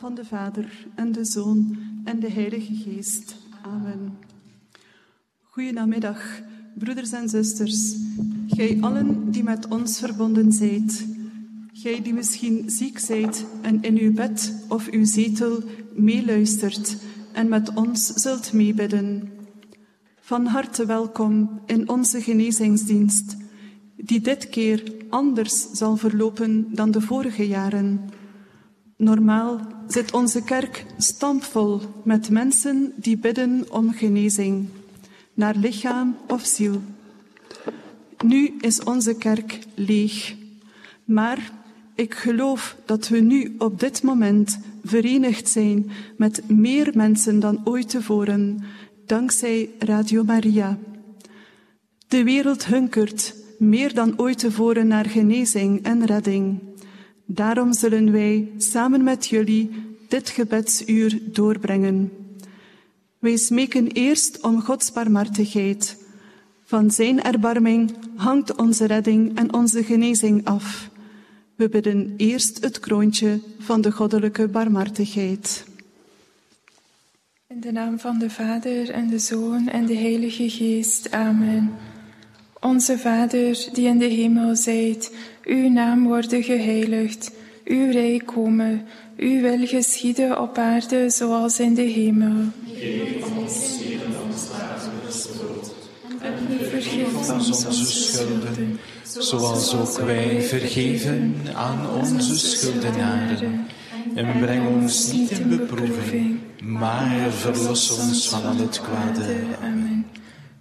Van de Vader en de Zoon en de Heilige Geest. Amen. Goedenamiddag, broeders en zusters. Gij allen die met ons verbonden zijt. Gij die misschien ziek zijt en in uw bed of uw zetel meeluistert en met ons zult meebidden. Van harte welkom in onze genezingsdienst, die dit keer anders zal verlopen dan de vorige jaren. Normaal zit onze kerk stampvol met mensen die bidden om genezing, naar lichaam of ziel. Nu is onze kerk leeg, maar ik geloof dat we nu op dit moment verenigd zijn met meer mensen dan ooit tevoren, dankzij Radio Maria. De wereld hunkert meer dan ooit tevoren naar genezing en redding. Daarom zullen wij samen met jullie dit gebedsuur doorbrengen. Wij smeken eerst om Gods barmhartigheid. Van Zijn erbarming hangt onze redding en onze genezing af. We bidden eerst het kroontje van de goddelijke barmhartigheid. In de naam van de Vader en de Zoon en de Heilige Geest. Amen. Onze Vader, die in de hemel zijt, uw naam worden geheiligd, uw rijk komen, uw wil geschieden op aarde zoals in de hemel. Geef ons ons dagelijks brood. En vergeef ons onze schulden, Zoals ook wij vergeven aan onze schuldenaren. En breng ons niet in beproeving, maar verlos ons van al het kwade. Amen.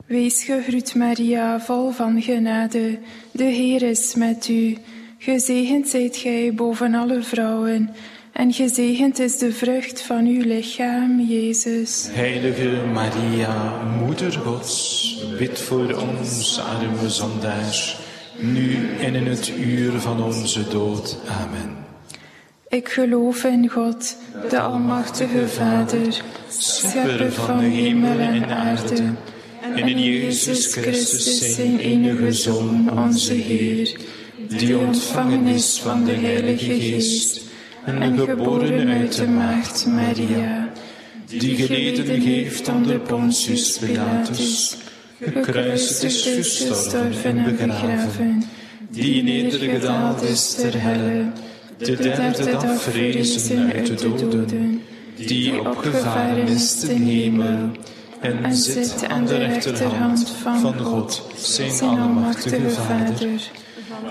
Wees gegroet, Maria, vol van genade. De Heer is met u. Gezegend zijt gij boven alle vrouwen. En gezegend is de vrucht van uw lichaam, Jezus. Heilige Maria, Moeder Gods, bid voor ons arme zondaars, nu en in het uur van onze dood. Amen. Ik geloof in God, de Almachtige Vader, schepper van de hemel en aarde. En in Jezus Christus, zijn enige Zoon, onze Heer, die ontvangen is van de Heilige Geest en geboren uit de Maagd Maria, die geleden heeft onder Pontius Pilatus, gekruisigd is, gestorven en begraven, die nedergedaald is ter helle, de derde dag verrezen uit de doden, die opgevaren is ten hemel en zit aan de rechterhand van God, zijn almachtige Vader.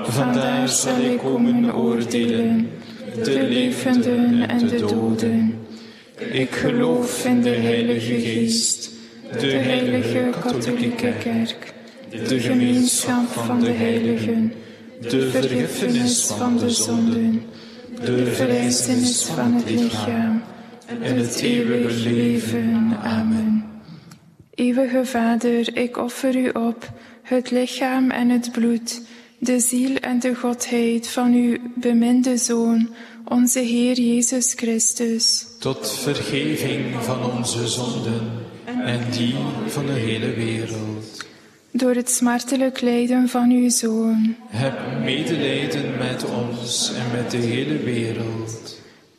Vandaar zal hij komen oordelen de levenden en de doden. Ik geloof in de Heilige Geest, de Heilige Katholieke Kerk, de gemeenschap van de heiligen, de vergiffenis van de zonden, de verrijzenis van het lichaam en het eeuwige leven. Amen. Eeuwige Vader, ik offer u op het lichaam en het bloed, de ziel en de godheid van uw beminde Zoon, onze Heer Jezus Christus. Tot vergeving van onze zonden en die van de hele wereld. Door het smartelijk lijden van uw Zoon. Heb medelijden met ons en met de hele wereld.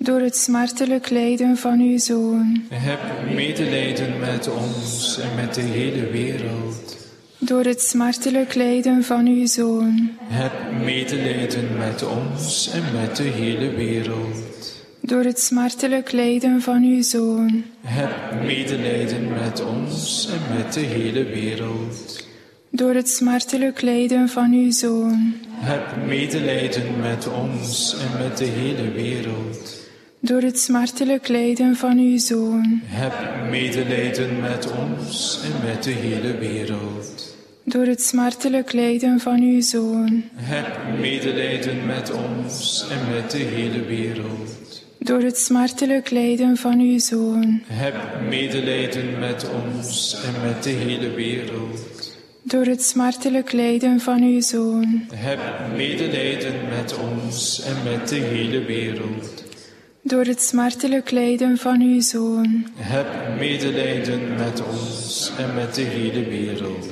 Door het smartelijk lijden van uw Zoon. Heb medelijden met ons en met de hele wereld. Door het smartelijk lijden van uw Zoon. Heb medelijden met ons en met de hele wereld. Door het smartelijk lijden van uw Zoon. Heb medelijden met ons en met de hele wereld. Door het smartelijk lijden van uw Zoon. Heb medelijden met ons en met de hele wereld. Door het smartelijk lijden van uw Zoon. Heb medelijden met ons en met de hele wereld. Door het smartelijk lijden van uw Zoon. Heb medelijden met ons en met de hele wereld. Door het smartelijk lijden van uw Zoon. Heb medelijden met ons en met de hele wereld. Door het smartelijk lijden van uw Zoon. Heb medelijden met ons en met de hele wereld. Door het smartelijk lijden van uw Zoon. Heb medelijden met ons en met de hele wereld.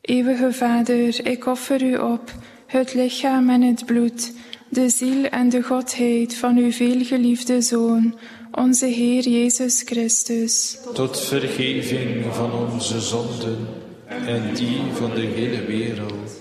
Eeuwige Vader, ik offer u op het lichaam en het bloed, de ziel en de godheid van uw veelgeliefde Zoon, onze Heer Jezus Christus. Tot vergeving van onze zonden en die van de hele wereld.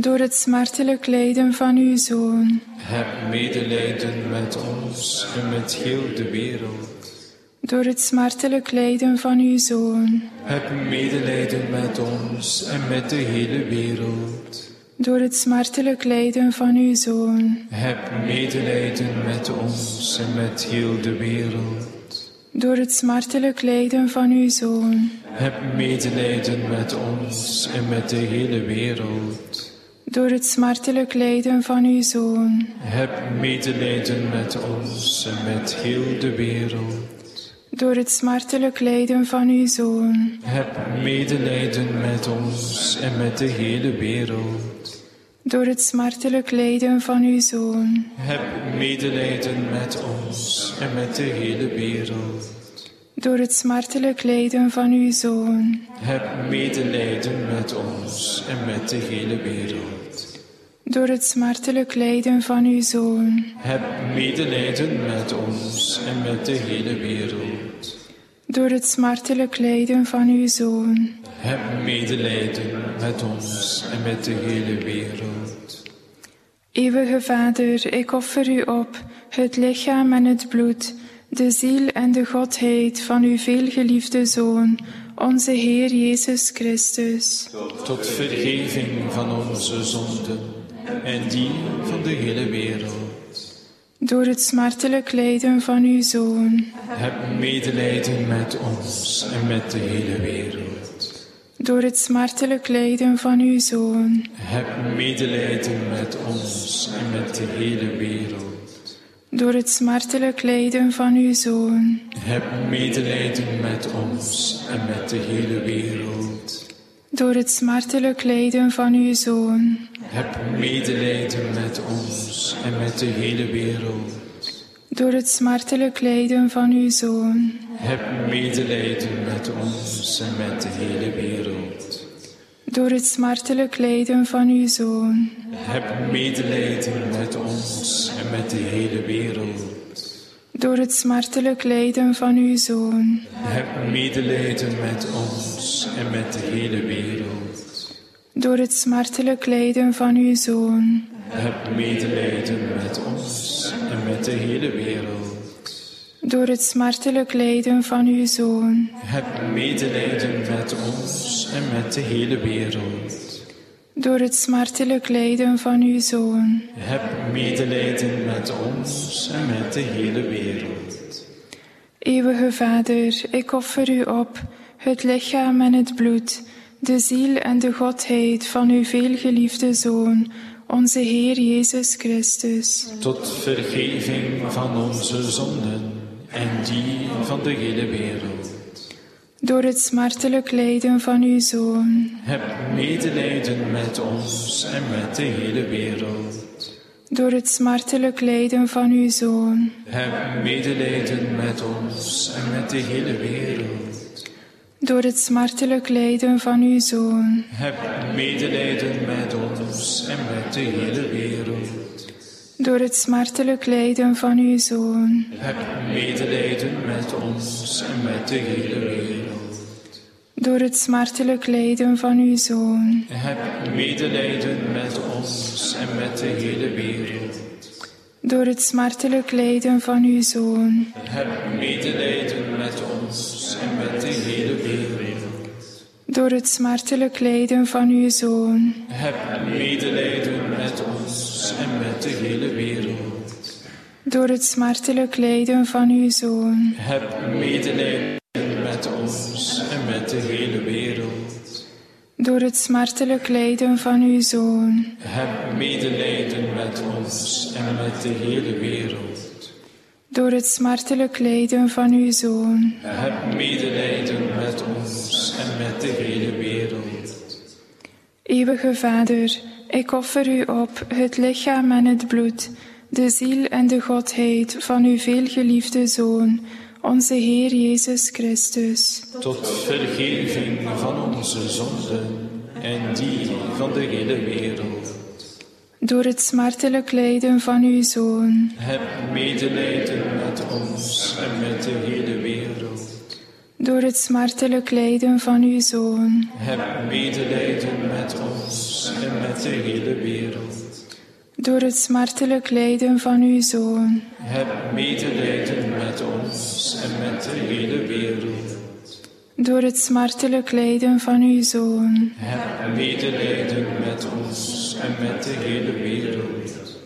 Door het smartelijk lijden van uw Zoon. Heb medelijden met ons en met heel de wereld. Door het smartelijk lijden van uw Zoon. Heb medelijden met ons en met de hele wereld. Door het smartelijk lijden van uw Zoon. Heb medelijden met ons en met heel de wereld. Door het smartelijk lijden van uw Zoon. Heb medelijden met ons en met de hele wereld. Door het smartelijk lijden van uw Zoon. Heb medelijden met ons en met heel de wereld. Door het smartelijk lijden van uw Zoon. Heb medelijden met ons en met de hele wereld. Door het smartelijk lijden van uw Zoon. Heb medelijden met ons en met de hele wereld. Door het smartelijk lijden van uw Zoon. Heb medelijden met ons en met de hele wereld. Door het smartelijk lijden van uw Zoon. Heb medelijden met ons en met de hele wereld. Door het smartelijk lijden van uw Zoon. Heb medelijden met ons en met de hele wereld. Eeuwige Vader, ik offer u op het lichaam en het bloed, de ziel en de godheid van uw veelgeliefde Zoon, onze Heer Jezus Christus. Tot vergeving van onze zonden en die van de hele wereld. Door het smartelijk lijden van uw Zoon. Heb medelijden met ons en met de hele wereld. Door het smartelijk lijden van uw Zoon. Heb medelijden met ons en met de hele wereld. Door het smartelijk lijden van uw Zoon. Heb medelijden met ons en met de hele wereld. Door het smartelijk lijden van uw Zoon. Heb medelijden met ons en met de hele wereld. Door het smartelijk lijden van uw Zoon. Heb medelijden met ons en met de hele wereld. Door het smartelijk lijden van uw Zoon. Heb medelijden met ons en met de hele wereld. Door het smartelijk lijden van uw Zoon. Heb medelijden met ons en met de hele wereld. Door het smartelijk lijden van uw Zoon. Heb medelijden met ons en met de hele wereld. Door het smartelijk lijden van uw Zoon. Heb medelijden met ons en met de hele wereld. Door het smartelijk lijden van uw Zoon. Heb medelijden met ons en met de hele wereld. Eeuwige Vader, ik offer u op het lichaam en het bloed, de ziel en de godheid van uw veelgeliefde Zoon, onze Heer Jezus Christus. Tot vergeving van onze zonden en die van de hele wereld. Door het smartelijk lijden van uw Zoon. Heb medelijden met ons en met de hele wereld. Door het smartelijk lijden van uw Zoon. Heb medelijden met ons en met de hele wereld. Door het smartelijk lijden van uw Zoon. Heb medelijden met ons en met de hele wereld. Door het smartelijk lijden van uw Zoon. Heb medelijden met ons en met de hele wereld. Door het smartelijk lijden van uw Zoon. Heb medelijden met ons en met de hele wereld. Door het smartelijk lijden van uw Zoon. Heb medelijden met ons en met de hele wereld. Door het smartelijk lijden van uw Zoon. Heb medelijden ons en met de hele wereld. Door het smartelijk lijden van uw Zoon. Heb medelijden met ons en met de hele wereld. Door het smartelijk lijden van uw Zoon. Heb medelijden met ons en met de hele wereld. Door het smartelijk lijden van uw Zoon. Heb medelijden met ons en met de hele wereld. Eeuwige Vader, ik offer u op het lichaam en het bloed, de ziel en de godheid van uw veelgeliefde Zoon, onze Heer Jezus Christus. Tot vergeving van onze zonden en die van de hele wereld. Door het smartelijk lijden van uw Zoon. Heb medelijden met ons en met de hele wereld. Door het smartelijk lijden van uw Zoon. Heb medelijden met ons en met de hele wereld. Door het smartelijk lijden van uw Zoon. Heb medelijden met ons en met de hele wereld. Door het smartelijk lijden van uw Zoon. Heb medelijden met ons en met de hele wereld.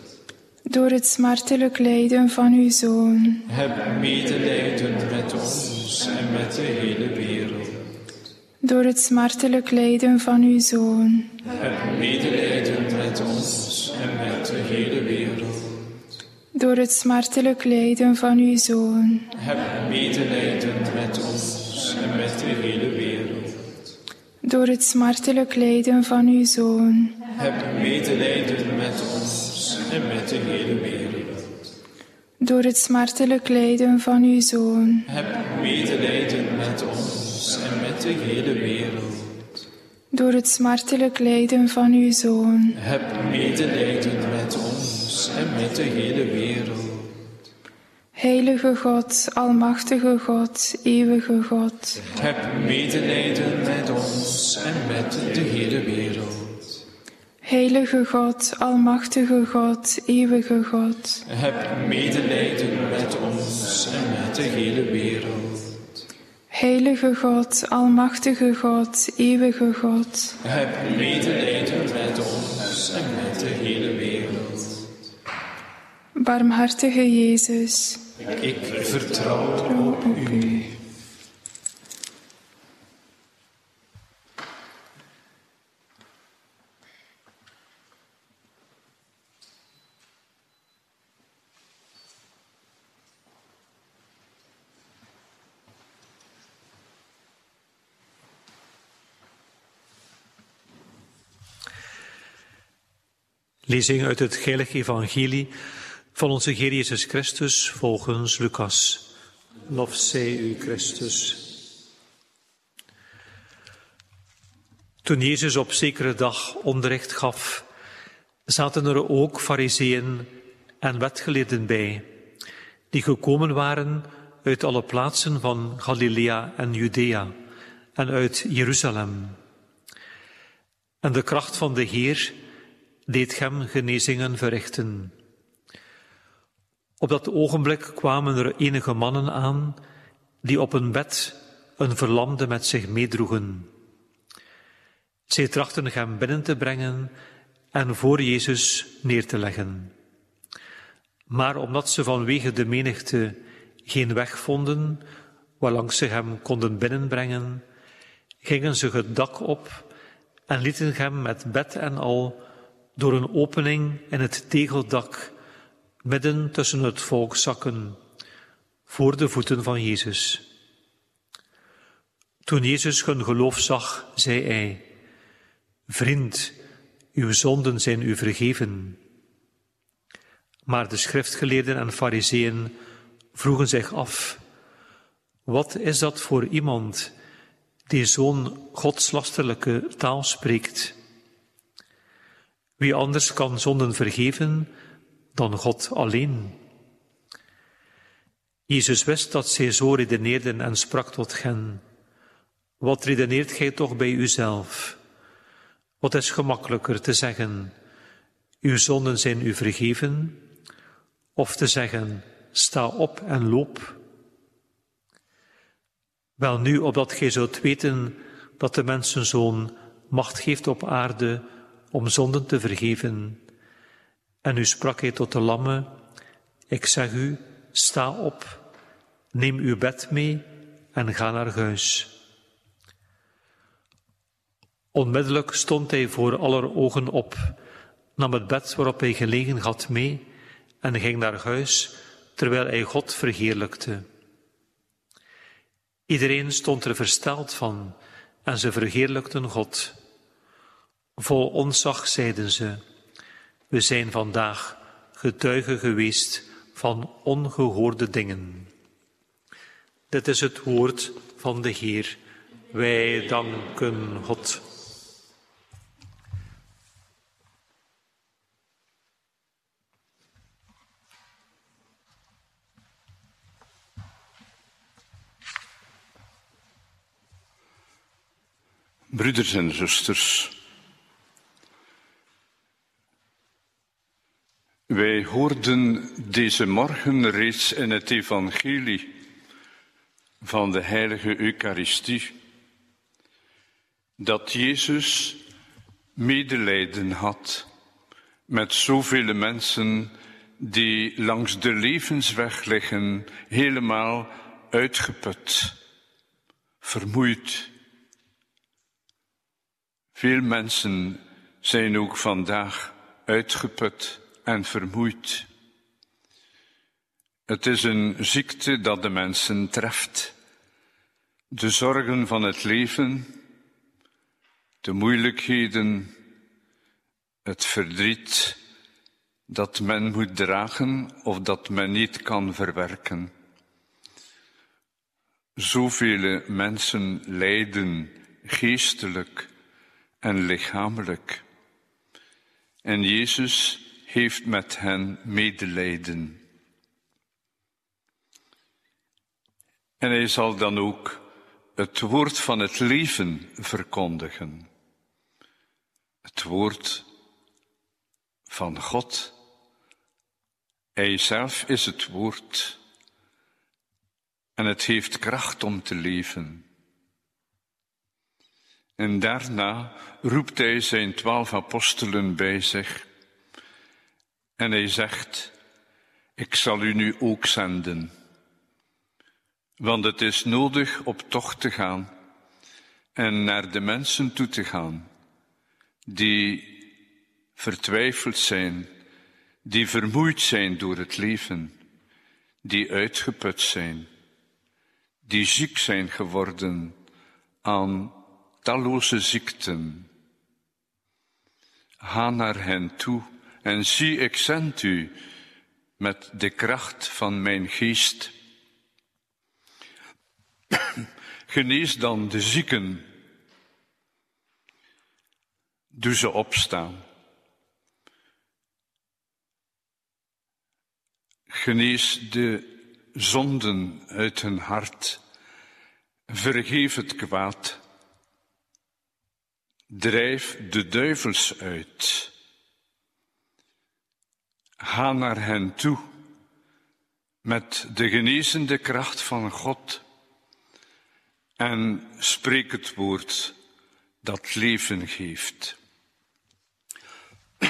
Door het smartelijk lijden van uw Zoon. Heb medelijden met ons en met de hele wereld. Door het smartelijk lijden van uw Zoon. Heb medelijden met ons en met de hele wereld. Door het smartelijk lijden van uw Zoon. Heb medelijden met ons en met de hele wereld. Door het smartelijk lijden van uw Zoon. Heb medelijden met ons en met de hele wereld. Door het smartelijk lijden van uw Zoon. Heb medelijden met ons en met de hele wereld. Door het smartelijk lijden van uw Zoon. Heb medelijden met ons en met de hele wereld. Heilige God, Almachtige God, Eeuwige God. Heb medelijden met ons en met de hele wereld. Heilige God, Almachtige God, Eeuwige God. Heb medelijden met ons en met de hele wereld. Heilige God, Almachtige God, Eeuwige God. Heb medelijden met ons en met de hele wereld. Barmhartige Jezus, Ik vertrouw op u. Lezing uit het heilige evangelie van onze Heer Jezus Christus volgens Lucas. Lof zij u, Christus. Toen Jezus op zekere dag onderricht gaf, zaten er ook fariseeën en wetgeleerden bij, die gekomen waren uit alle plaatsen van Galilea en Judea en uit Jeruzalem. En de kracht van de Heer deed hem genezingen verrichten. Op dat ogenblik kwamen er enige mannen aan die op een bed een verlamde met zich meedroegen. Zij trachten hem binnen te brengen en voor Jezus neer te leggen. Maar omdat ze vanwege de menigte geen weg vonden waarlangs ze hem konden binnenbrengen, gingen ze het dak op en lieten hem met bed en al door een opening in het tegeldak midden tussen het volk zakken, voor de voeten van Jezus. Toen Jezus hun geloof zag, zei hij, Vriend, uw zonden zijn u vergeven. Maar de schriftgeleerden en fariseeën vroegen zich af, wat is dat voor iemand die zo'n godslasterlijke taal spreekt? Wie anders kan zonden vergeven dan God alleen? Jezus wist dat zij zo redeneerden en sprak tot hen. Wat redeneert gij toch bij uzelf? Wat is gemakkelijker te zeggen, uw zonden zijn u vergeven, of te zeggen, sta op en loop? Wel nu, opdat gij zult weten dat de mensenzoon macht geeft op aarde om zonden te vergeven. En nu sprak hij tot de lammen, ik zeg u, sta op, neem uw bed mee en ga naar huis. Onmiddellijk stond hij voor aller ogen op, nam het bed waarop hij gelegen had mee en ging naar huis, terwijl hij God verheerlijkte. Iedereen stond er versteld van en ze verheerlijkten God. Vol ontzag zeiden ze, we zijn vandaag getuigen geweest van ongehoorde dingen. Dit is het woord van de Heer. Wij danken God. Broeders en zusters, wij hoorden deze morgen reeds in het evangelie van de heilige Eucharistie dat Jezus medelijden had met zoveel mensen die langs de levensweg liggen, helemaal uitgeput, vermoeid. Veel mensen zijn ook vandaag uitgeput en vermoeid. Het is een ziekte dat de mensen treft. De zorgen van het leven, de moeilijkheden, het verdriet dat men moet dragen of dat men niet kan verwerken. Zoveel mensen lijden geestelijk en lichamelijk. En Jezus heeft met hen medelijden. En hij zal dan ook het woord van het leven verkondigen. Het woord van God. Hij zelf is het woord. En het heeft kracht om te leven. En daarna roept hij zijn twaalf apostelen bij zich. En hij zegt, ik zal u nu ook zenden. Want het is nodig op tocht te gaan en naar de mensen toe te gaan die vertwijfeld zijn, die vermoeid zijn door het leven, die uitgeput zijn, die ziek zijn geworden aan talloze ziekten. Ga naar hen toe en zie, ik zend u met de kracht van mijn geest. Genees dan de zieken. Doe ze opstaan. Genees de zonden uit hun hart. Vergeef het kwaad. Drijf de duivels uit. Ga naar hen toe met de genezende kracht van God en spreek het woord dat leven geeft.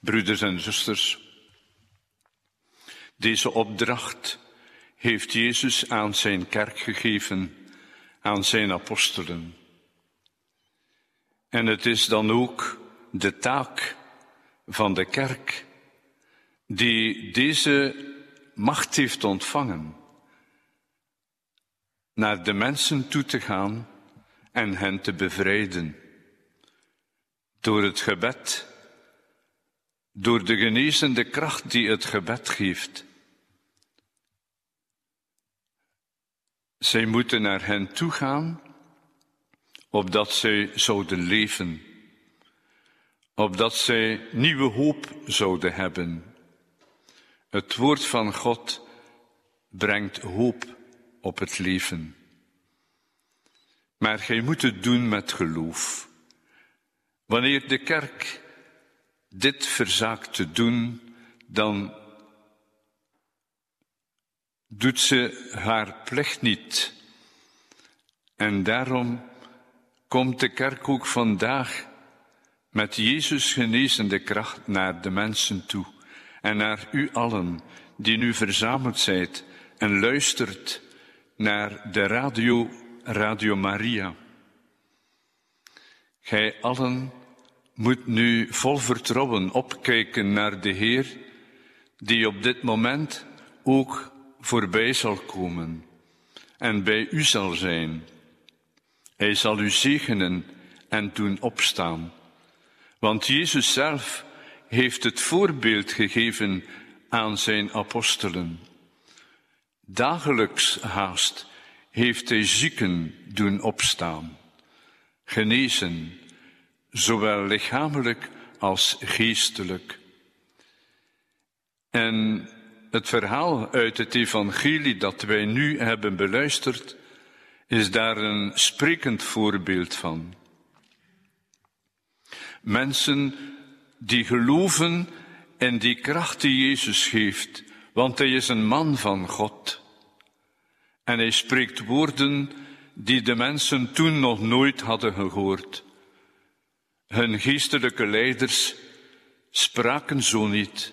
Broeders en zusters, deze opdracht heeft Jezus aan zijn kerk gegeven, aan zijn apostelen. En het is dan ook de taak van de kerk die deze macht heeft ontvangen, naar de mensen toe te gaan en hen te bevrijden. Door het gebed, door de genezende kracht die het gebed geeft. Zij moeten naar hen toe gaan, opdat zij zouden leven, opdat zij nieuwe hoop zouden hebben. Het woord van God brengt hoop op het leven. Maar gij moet het doen met geloof. Wanneer de kerk dit verzaakt te doen, dan doet ze haar plicht niet. En daarom komt de kerk ook vandaag met Jezus genezende kracht naar de mensen toe en naar u allen die nu verzameld zijt en luistert naar de radio, Radio Maria. Gij allen moet nu vol vertrouwen opkijken naar de Heer, die op dit moment ook voorbij zal komen en bij u zal zijn. Hij zal u zegenen en doen opstaan. Want Jezus zelf heeft het voorbeeld gegeven aan zijn apostelen. Dagelijks haast heeft hij zieken doen opstaan, genezen, zowel lichamelijk als geestelijk. En het verhaal uit het evangelie dat wij nu hebben beluisterd, is daar een sprekend voorbeeld van. Mensen die geloven in die kracht die Jezus geeft, want hij is een man van God. En hij spreekt woorden die de mensen toen nog nooit hadden gehoord. Hun geestelijke leiders spraken zo niet.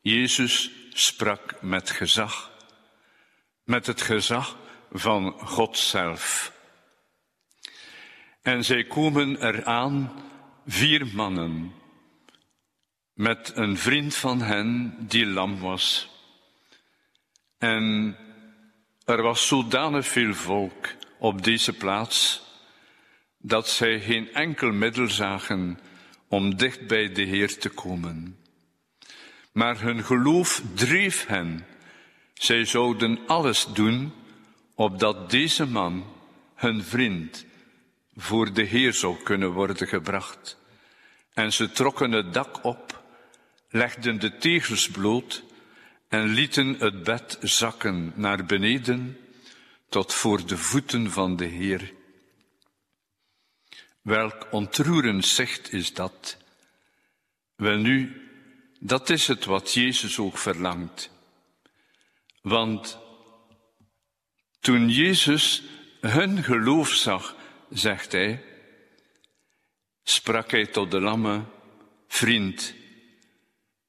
Jezus sprak met gezag, met het gezag van God zelf. En zij komen eraan, vier mannen, met een vriend van hen die lam was. En er was zodanig veel volk op deze plaats dat zij geen enkel middel zagen om dicht bij de Heer te komen. Maar hun geloof dreef hen. Zij zouden alles doen opdat deze man, hun vriend, voor de Heer zou kunnen worden gebracht. En ze trokken het dak op, legden de tegels bloot en lieten het bed zakken naar beneden tot voor de voeten van de Heer. Welk ontroerend zicht is dat? Welnu, dat is het wat Jezus ook verlangt. Want toen Jezus hun geloof zag, zegt hij, sprak hij tot de lamme, vriend,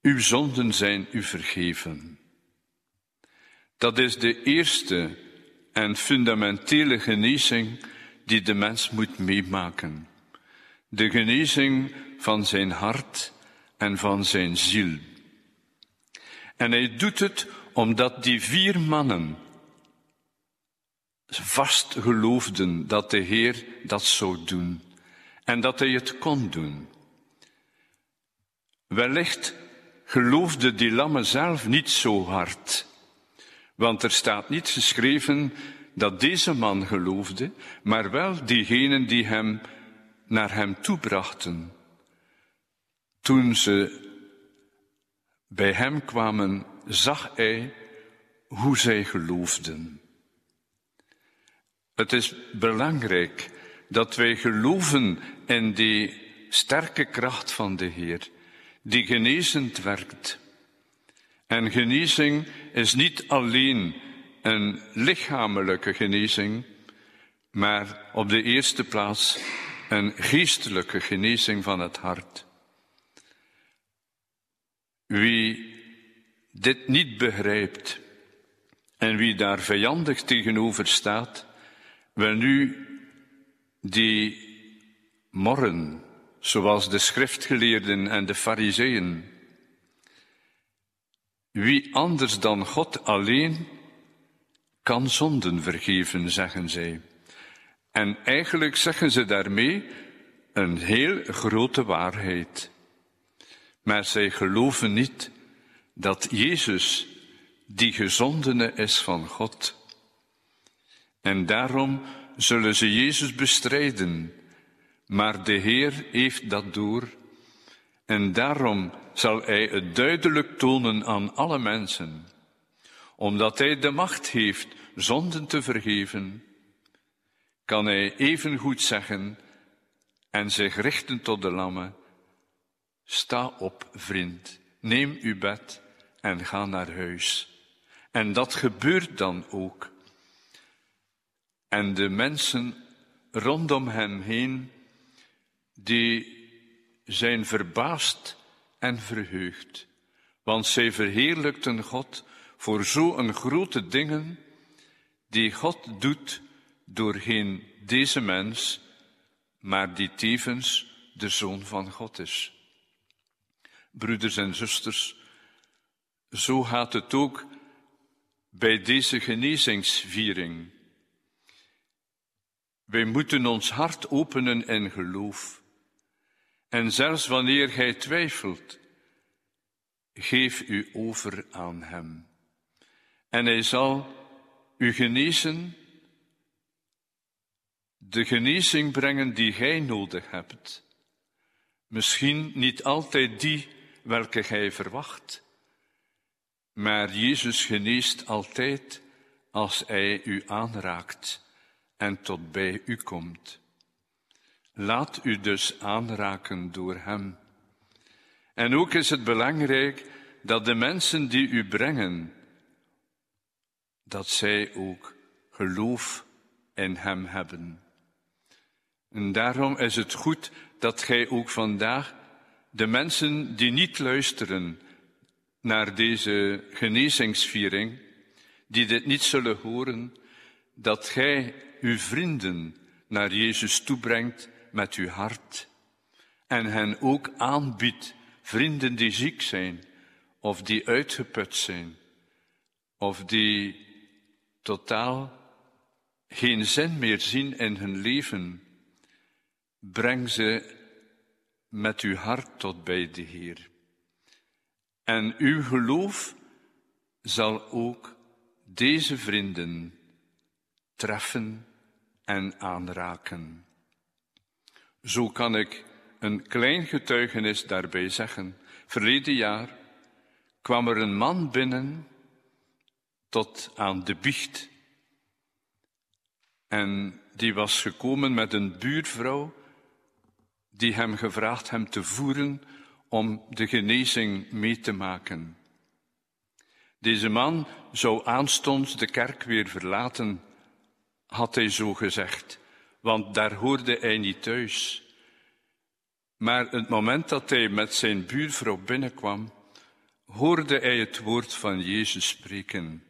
uw zonden zijn u vergeven. Dat is de eerste en fundamentele genezing die de mens moet meemaken. De genezing van zijn hart en van zijn ziel. En hij doet het omdat die vier mannen vast geloofden dat de Heer dat zou doen en dat hij het kon doen. Wellicht geloofde die lamme zelf niet zo hard, want er staat niet geschreven dat deze man geloofde, maar wel diegenen die hem naar hem toebrachten. Toen ze bij hem kwamen, zag hij hoe zij geloofden. Het is belangrijk dat wij geloven in die sterke kracht van de Heer, die genezend werkt. En genezing is niet alleen een lichamelijke genezing, maar op de eerste plaats een geestelijke genezing van het hart. Wie dit niet begrijpt en wie daar vijandig tegenover staat, wel nu die morren, zoals de schriftgeleerden en de fariseeën. Wie anders dan God alleen kan zonden vergeven, zeggen zij. En eigenlijk zeggen ze daarmee een heel grote waarheid. Maar zij geloven niet dat Jezus die gezondene is van God. En daarom zullen ze Jezus bestrijden. Maar de Heer heeft dat door. En daarom zal Hij het duidelijk tonen aan alle mensen. Omdat Hij de macht heeft zonden te vergeven, kan Hij evengoed zeggen en zich richten tot de lammen. Sta op, vriend, neem uw bed en ga naar huis. En dat gebeurt dan ook. En de mensen rondom hem heen, die zijn verbaasd en verheugd, want zij verheerlijkten God voor zo'n grote dingen die God doet doorheen deze mens, maar die tevens de Zoon van God is. Broeders en zusters, zo gaat het ook bij deze genezingsviering. Wij moeten ons hart openen in geloof. En zelfs wanneer gij twijfelt, geef u over aan Hem. En Hij zal u genezen, de genezing brengen die gij nodig hebt. Misschien niet altijd die welke gij verwacht, maar Jezus geneest altijd als Hij u aanraakt en tot bij u komt. Laat u dus aanraken door Hem. En ook is het belangrijk dat de mensen die u brengen, dat zij ook geloof in Hem hebben. En daarom is het goed dat gij ook vandaag de mensen die niet luisteren naar deze genezingsviering, die dit niet zullen horen, dat gij uw vrienden naar Jezus toebrengt met uw hart en hen ook aanbiedt, vrienden die ziek zijn of die uitgeput zijn of die totaal geen zin meer zien in hun leven, breng ze met uw hart tot bij de Heer. En uw geloof zal ook deze vrienden treffen en aanraken. Zo kan ik een klein getuigenis daarbij zeggen. Verleden jaar kwam er een man binnen tot aan de biecht. En die was gekomen met een buurvrouw die hem gevraagd hem te voeren om de genezing mee te maken. Deze man zou aanstonds de kerk weer verlaten, had hij zo gezegd, want daar hoorde hij niet thuis. Maar het moment dat hij met zijn buurvrouw binnenkwam, hoorde hij het woord van Jezus spreken.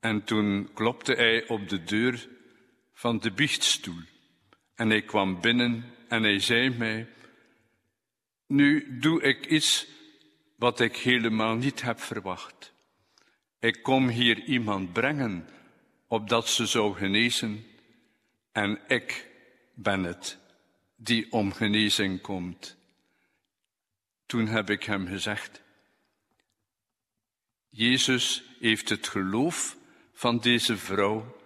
En toen klopte hij op de deur van de biechtstoel. En hij kwam binnen en hij zei mij, nu doe ik iets wat ik helemaal niet heb verwacht. Ik kom hier iemand brengen, opdat ze zou genezen, en ik ben het die om genezing komt. Toen heb ik hem gezegd, Jezus heeft het geloof van deze vrouw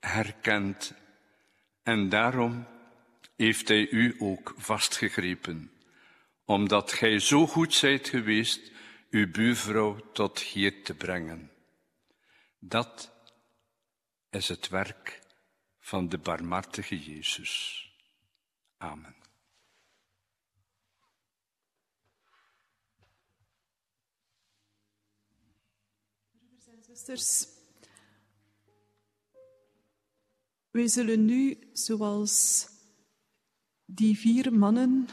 herkend en daarom heeft hij u ook vastgegrepen, omdat gij zo goed zijt geweest uw buurvrouw tot hier te brengen. Dat is het werk van de barmhartige Jezus. Amen. Broeders en zusters, Wij zullen nu, zoals die vier mannen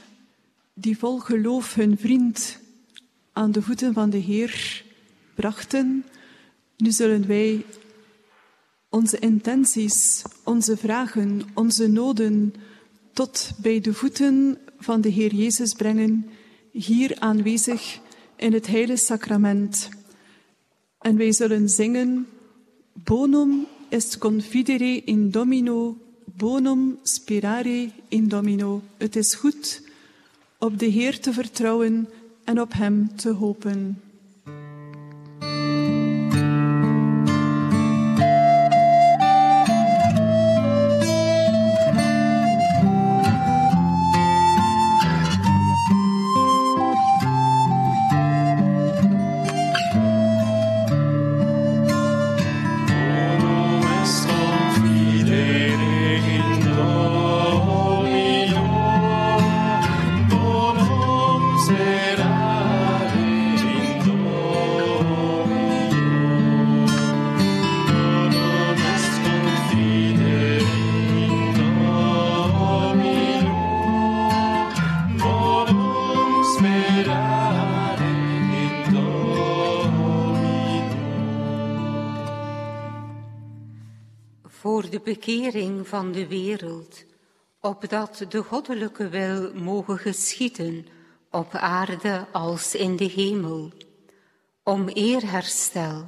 die vol geloof hun vriend aan de voeten van de Heer brachten, nu zullen wij onze intenties, onze vragen, onze noden tot bij de voeten van de Heer Jezus brengen, hier aanwezig in het Heilige Sacrament. En wij zullen zingen, bonum est confidere in Domino, bonum spirare in Domino. Het is goed op de Heer te vertrouwen en op Hem te hopen. Van de wereld, opdat de goddelijke wil mogen geschieden op aarde als in de hemel, om eerherstel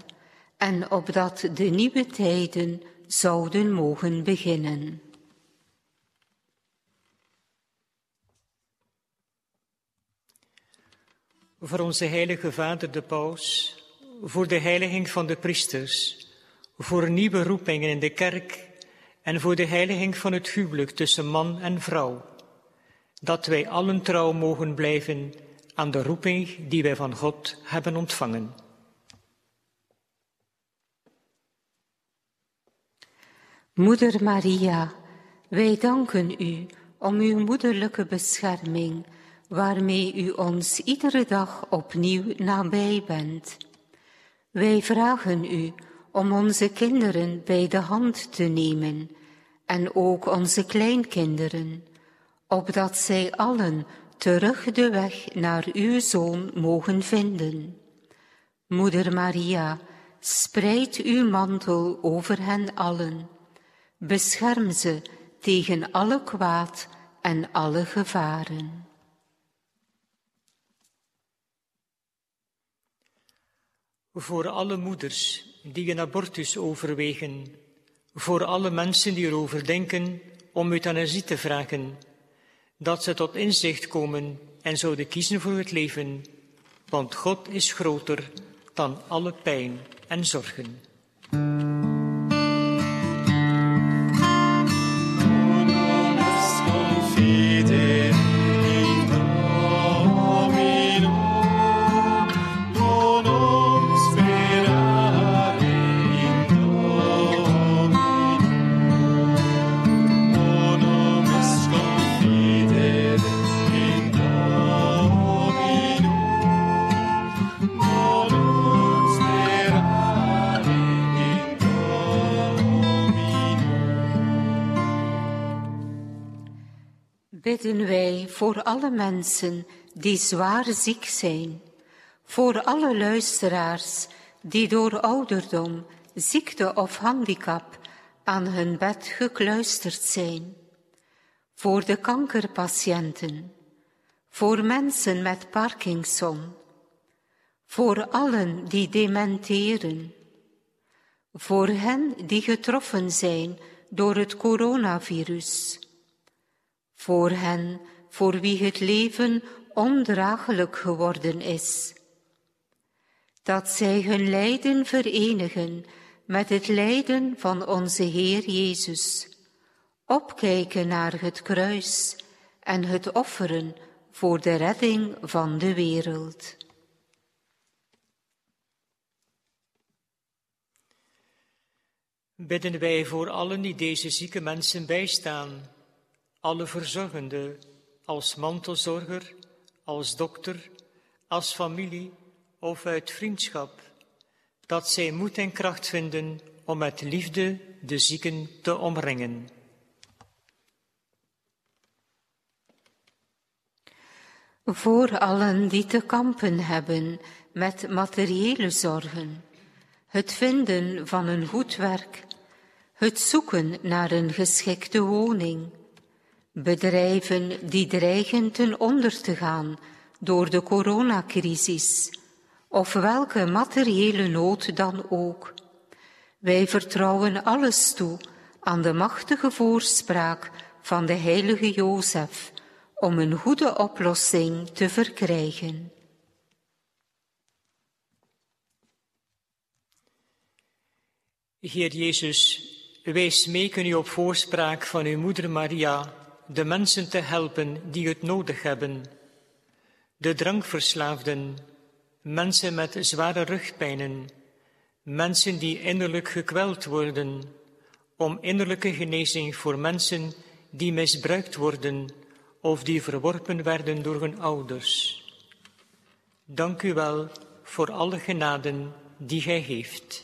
en opdat de nieuwe tijden zouden mogen beginnen. Voor onze heilige Vader de Paus, voor de heiliging van de priesters, voor nieuwe roepingen in de kerk en voor de heiliging van het huwelijk tussen man en vrouw, dat wij allen trouw mogen blijven aan de roeping die wij van God hebben ontvangen. Moeder Maria, wij danken u om uw moederlijke bescherming, waarmee u ons iedere dag opnieuw nabij bent. Wij vragen u om onze kinderen bij de hand te nemen en ook onze kleinkinderen, opdat zij allen terug de weg naar uw Zoon mogen vinden. Moeder Maria, spreid uw mantel over hen allen, bescherm ze tegen alle kwaad en alle gevaren. Voor alle moeders die een abortus overwegen, voor alle mensen die erover denken om euthanasie te vragen, dat ze tot inzicht komen en zouden kiezen voor het leven, want God is groter dan alle pijn en zorgen. Voor alle mensen die zwaar ziek zijn, voor alle luisteraars die door ouderdom, ziekte of handicap aan hun bed gekluisterd zijn, voor de kankerpatiënten, voor mensen met Parkinson, voor allen die dementeren, voor hen die getroffen zijn door het coronavirus voor hen voor wie het leven ondraaglijk geworden is. Dat zij hun lijden verenigen met het lijden van onze Heer Jezus, opkijken naar het kruis en het offeren voor de redding van de wereld. Bidden wij voor allen die deze zieke mensen bijstaan alle verzorgenden, als mantelzorger, als dokter, als familie of uit vriendschap, dat zij moed en kracht vinden om met liefde de zieken te omringen. Voor allen die te kampen hebben met materiële zorgen, het vinden van een goed werk, het zoeken naar een geschikte woning, bedrijven die dreigen ten onder te gaan door de coronacrisis, of welke materiële nood dan ook. Wij vertrouwen alles toe aan de machtige voorspraak van de heilige Jozef om een goede oplossing te verkrijgen. Heer Jezus, wij smeken u op voorspraak van uw moeder Maria de mensen te helpen die het nodig hebben. De drankverslaafden, mensen met zware rugpijnen, mensen die innerlijk gekweld worden, om innerlijke genezing voor mensen die misbruikt worden of die verworpen werden door hun ouders. Dank u wel voor alle genaden die gij geeft.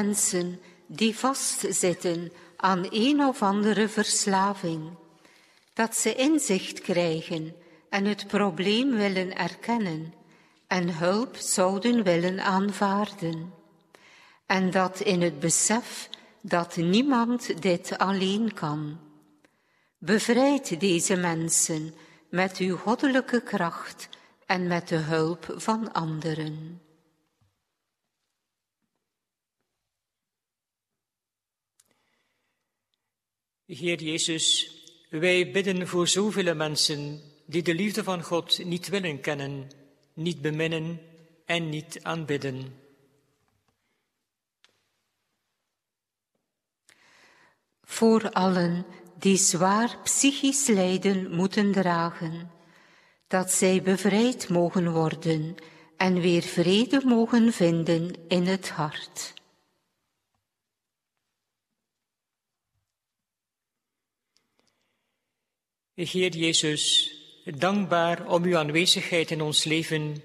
Mensen die vastzitten aan een of andere verslaving, dat ze inzicht krijgen en het probleem willen erkennen en hulp zouden willen aanvaarden. En dat in het besef dat niemand dit alleen kan. Bevrijd deze mensen met uw goddelijke kracht en met de hulp van anderen. Heer Jezus, wij bidden voor zoveel mensen die de liefde van God niet willen kennen, niet beminnen en niet aanbidden. Voor allen die zwaar psychisch lijden moeten dragen, dat zij bevrijd mogen worden en weer vrede mogen vinden in het hart. Heer Jezus, dankbaar om uw aanwezigheid in ons leven,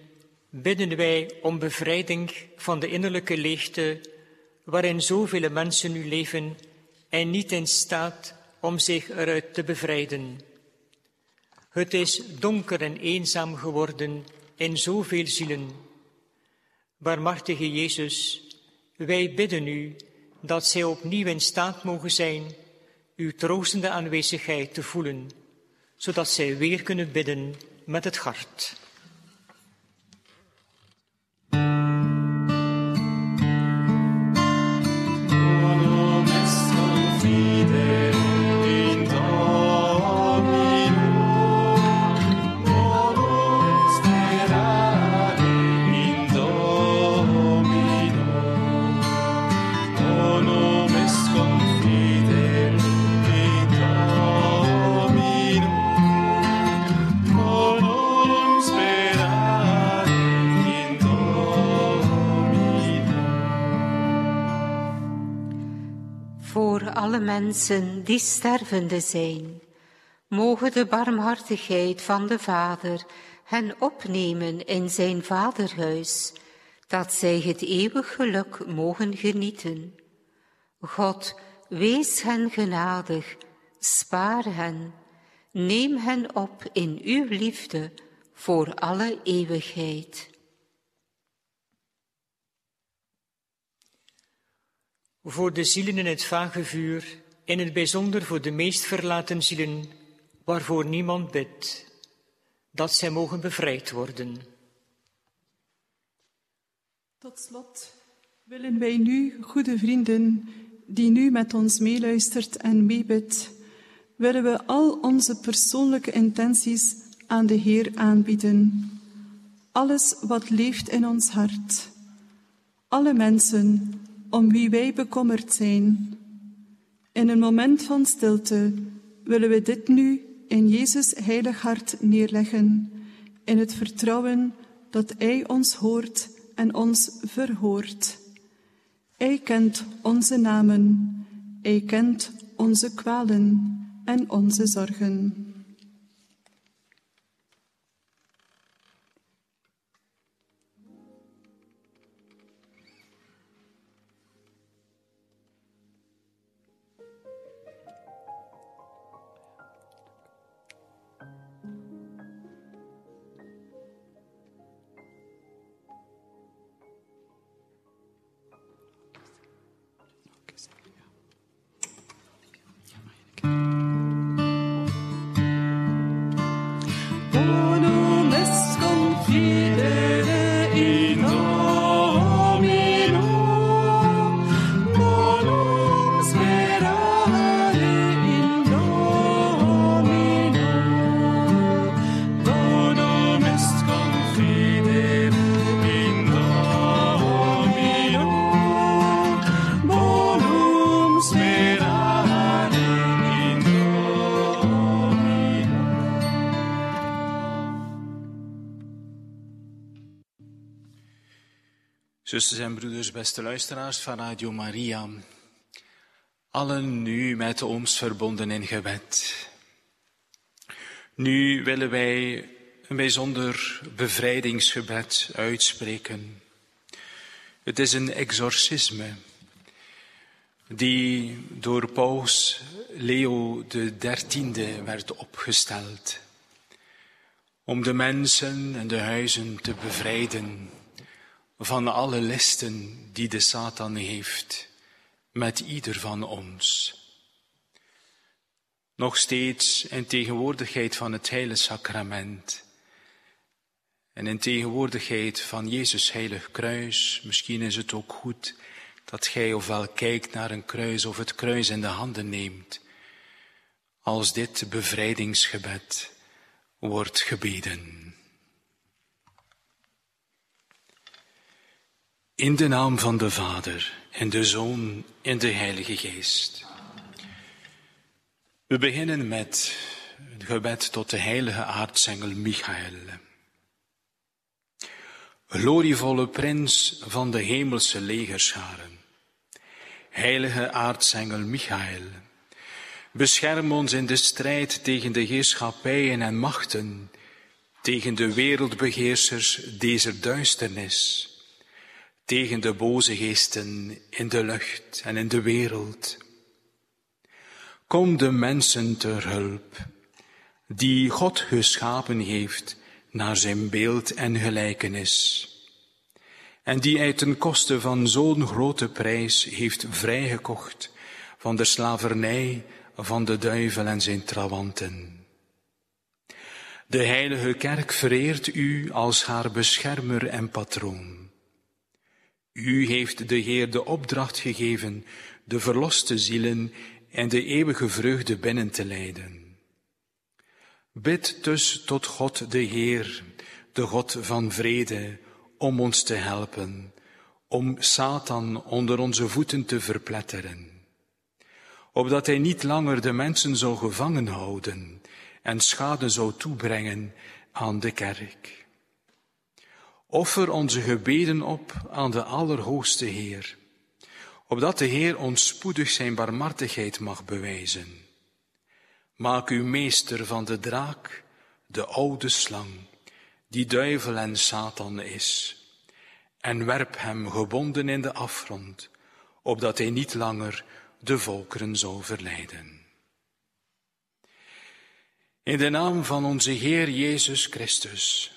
bidden wij om bevrijding van de innerlijke leegte waarin zoveel mensen nu leven en niet in staat om zich eruit te bevrijden. Het is donker en eenzaam geworden in zoveel zielen. Barmhartige Jezus, wij bidden u dat zij opnieuw in staat mogen zijn uw troostende aanwezigheid te voelen zodat zij weer kunnen bidden met het hart. Alle mensen die stervende zijn. Mogen de barmhartigheid van de Vader hen opnemen in zijn vaderhuis, dat zij het eeuwig geluk mogen genieten. God, wees hen genadig, spaar hen, neem hen op in uw liefde voor alle eeuwigheid. Voor de zielen in het vage vuur, in het bijzonder voor de meest verlaten zielen, waarvoor niemand bidt, dat zij mogen bevrijd worden. Tot slot willen wij nu, goede vrienden, die nu met ons meeluistert en meebidt, willen we al onze persoonlijke intenties aan de Heer aanbieden. Alles wat leeft in ons hart. Alle mensen om wie wij bekommerd zijn. In een moment van stilte willen we dit nu in Jezus heilig hart neerleggen, in het vertrouwen dat Hij ons hoort en ons verhoort. Hij kent onze namen, Hij kent onze kwalen en onze zorgen. Zusters en broeders, beste luisteraars van Radio Maria, allen nu met ons verbonden in gebed. Nu willen wij een bijzonder bevrijdingsgebed uitspreken. Het is een exorcisme die door paus Leo XIII werd opgesteld om de mensen en de huizen te bevrijden van alle listen die de Satan heeft met ieder van ons. Nog steeds in tegenwoordigheid van het heilige sacrament en in tegenwoordigheid van Jezus heilig kruis, misschien is het ook goed dat gij ofwel kijkt naar een kruis of het kruis in de handen neemt, als dit bevrijdingsgebed wordt gebeden. In de naam van de Vader en de Zoon en de Heilige Geest. We beginnen met het gebed tot de heilige aartsengel Michael. Glorievolle prins van de hemelse legerscharen. Heilige aartsengel Michael. Bescherm ons in de strijd tegen de heerschappijen en machten, tegen de wereldbeheersers deze duisternis tegen de boze geesten in de lucht en in de wereld. Kom de mensen ter hulp, die God geschapen heeft naar zijn beeld en gelijkenis, en die hij ten koste van zo'n grote prijs heeft vrijgekocht van de slavernij van de duivel en zijn trawanten. De heilige kerk vereert u als haar beschermer en patroon. U heeft de Heer de opdracht gegeven de verloste zielen en de eeuwige vreugde binnen te leiden. Bid dus tot God de Heer, de God van vrede, om ons te helpen, om Satan onder onze voeten te verpletteren, opdat hij niet langer de mensen zou gevangen houden en schade zou toebrengen aan de kerk. Offer onze gebeden op aan de Allerhoogste Heer, opdat de Heer ons spoedig zijn barmhartigheid mag bewijzen. Maak u meester van de draak, de oude slang, die duivel en Satan is, en werp hem gebonden in de afgrond, opdat hij niet langer de volkeren zou verleiden. In de naam van onze Heer Jezus Christus,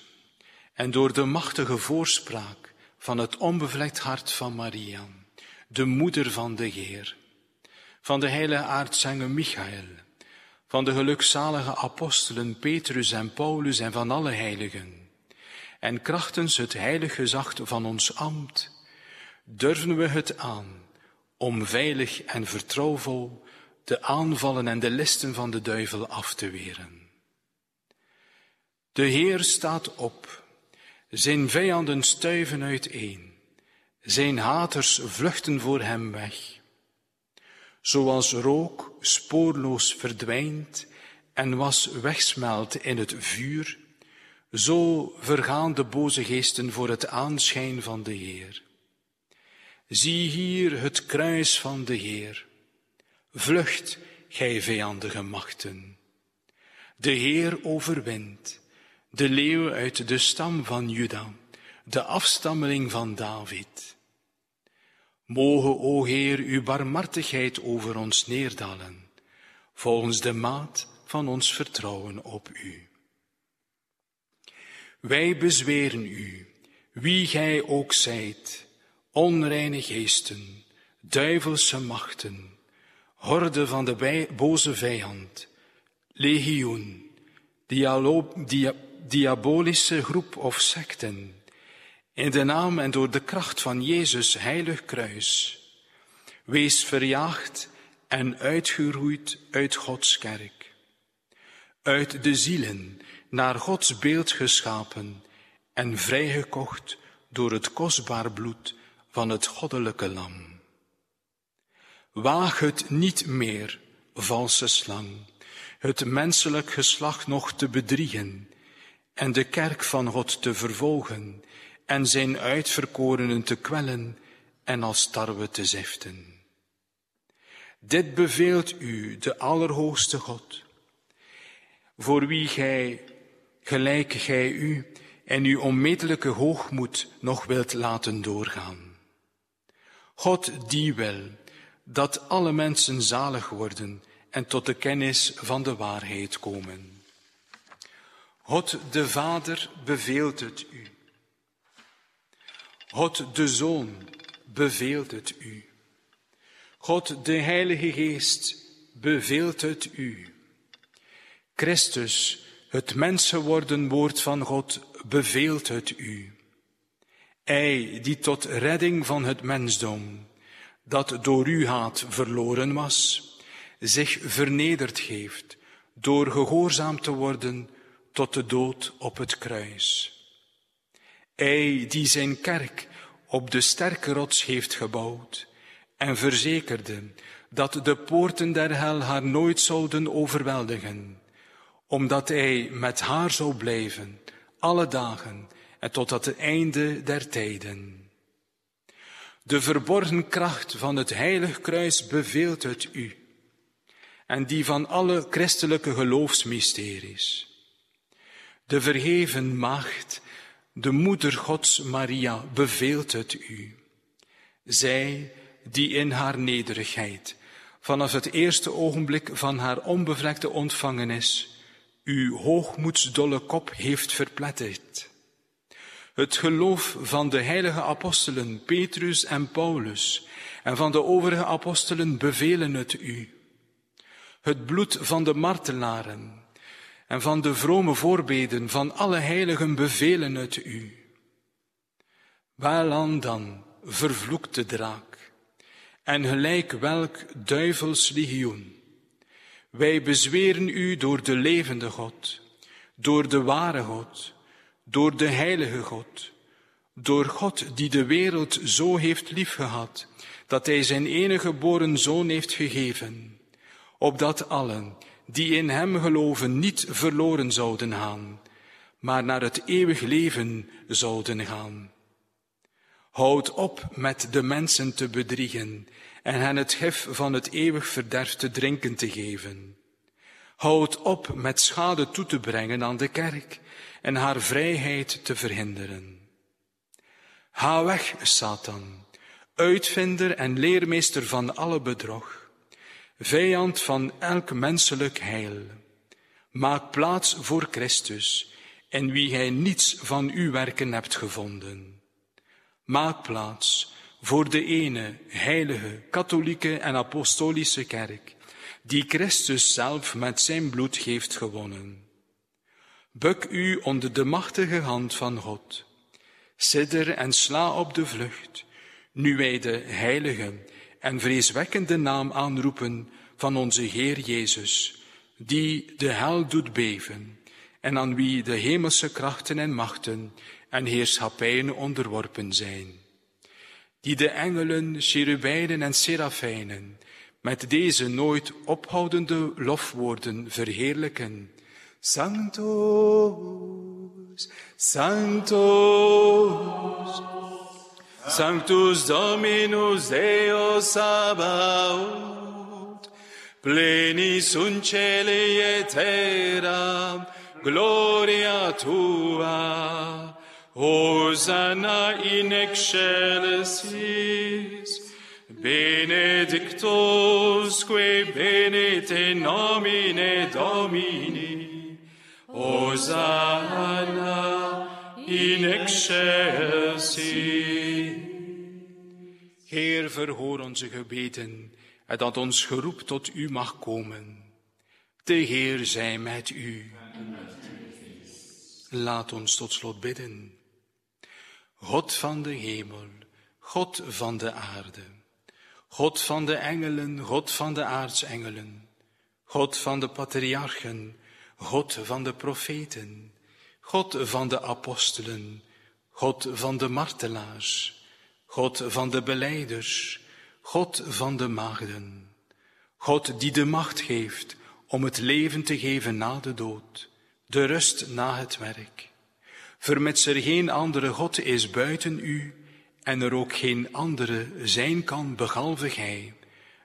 en door de machtige voorspraak van het onbevlekt hart van Maria, de moeder van de Heer, van de heilige aartsengel Michael, van de gelukzalige apostelen Petrus en Paulus en van alle heiligen, en krachtens het heilig gezag van ons ambt, durven we het aan om veilig en vertrouwvol de aanvallen en de listen van de duivel af te weren. De Heer staat op, zijn vijanden stuiven uiteen, zijn haters vluchten voor hem weg. Zoals rook spoorloos verdwijnt en was wegsmelt in het vuur, zo vergaan de boze geesten voor het aanschijn van de Heer. Zie hier het kruis van de Heer. Vlucht, gij vijandige machten. De Heer overwint, de leeuw uit de stam van Juda, de afstammeling van David. Mogen, o Heer, uw barmhartigheid over ons neerdalen, volgens de maat van ons vertrouwen op u. Wij bezweren u, wie gij ook zijt, onreine geesten, duivelse machten, horde van de boze vijand, legioen, diabolische groep of secten, in de naam en door de kracht van Jezus heilig kruis, wees verjaagd en uitgeroeid uit Gods kerk, uit de zielen naar Gods beeld geschapen en vrijgekocht door het kostbaar bloed van het goddelijke lam. Waag het niet meer, valse slang, het menselijk geslacht nog te bedriegen en de kerk van God te vervolgen en zijn uitverkorenen te kwellen en als tarwe te ziften. Dit beveelt u, de Allerhoogste God, voor wie gij, gelijk gij u en uw onmetelijke hoogmoed nog wilt laten doorgaan. God die wil dat alle mensen zalig worden en tot de kennis van de waarheid komen. God de Vader beveelt het u. God de Zoon beveelt het u. God de Heilige Geest beveelt het u. Christus, het worden woord van God, beveelt het u. Hij die tot redding van het mensdom, dat door uw haat verloren was, zich vernederd geeft door gehoorzaam te worden tot de dood op het kruis. Hij die zijn kerk op de sterke rots heeft gebouwd en verzekerde dat de poorten der hel haar nooit zouden overweldigen, omdat hij met haar zou blijven alle dagen en tot het einde der tijden. De verborgen kracht van het heilig kruis beveelt het u en die van alle christelijke geloofsmysteries. De verheven maagd de moeder Gods Maria beveelt het u. Zij die in haar nederigheid vanaf het eerste ogenblik van haar onbevlekte ontvangenis uw hoogmoedsdolle kop heeft verpletterd. Het geloof van de heilige apostelen Petrus en Paulus en van de overige apostelen bevelen het u. Het bloed van de martelaren en van de vrome voorbeden van alle heiligen bevelen het u. Waaraan dan, vervloekte draak, en gelijk welk duivels legioen, wij bezweren u door de levende God, door de ware God, door de heilige God, door God die de wereld zo heeft liefgehad, dat hij zijn enige geboren zoon heeft gegeven, opdat allen die in hem geloven niet verloren zouden gaan, maar naar het eeuwig leven zouden gaan. Houd op met de mensen te bedriegen en hen het gif van het eeuwig verderf te drinken te geven. Houd op met schade toe te brengen aan de kerk en haar vrijheid te verhinderen. Ga weg, Satan, uitvinder en leermeester van alle bedrog vijand van elk menselijk heil. Maak plaats voor Christus, in wie gij niets van uw werken hebt gevonden. Maak plaats voor de ene heilige, katholieke en apostolische kerk, die Christus zelf met zijn bloed heeft gewonnen. Buk u onder de machtige hand van God. Sidder en sla op de vlucht, nu wij de heilige en vreeswekkende naam aanroepen van onze Heer Jezus, die de hel doet beven en aan wie de hemelse krachten en machten en heerschappijen onderworpen zijn, die de engelen, cherubijnen en serafijnen met deze nooit ophoudende lofwoorden verheerlijken. Sanctus, Sanctus, Sanctus Dominus Deus Sabaoth, pleni sunt celi et terra, gloria tua, Hosanna in excelsis, benedictus que benete nomine Domini, Hosanna in excelsis. Heer, verhoor onze gebeden en dat ons geroep tot u mag komen. De Heer zij met u. Laat ons tot slot bidden. God van de hemel, God van de aarde, God van de engelen, God van de aartsengelen, God van de patriarchen, God van de profeten, God van de apostelen, God van de martelaars, God van de beleiders, God van de maagden, God die de macht geeft om het leven te geven na de dood, de rust na het werk. Vermits er geen andere God is buiten u en er ook geen andere zijn kan behalve Gij,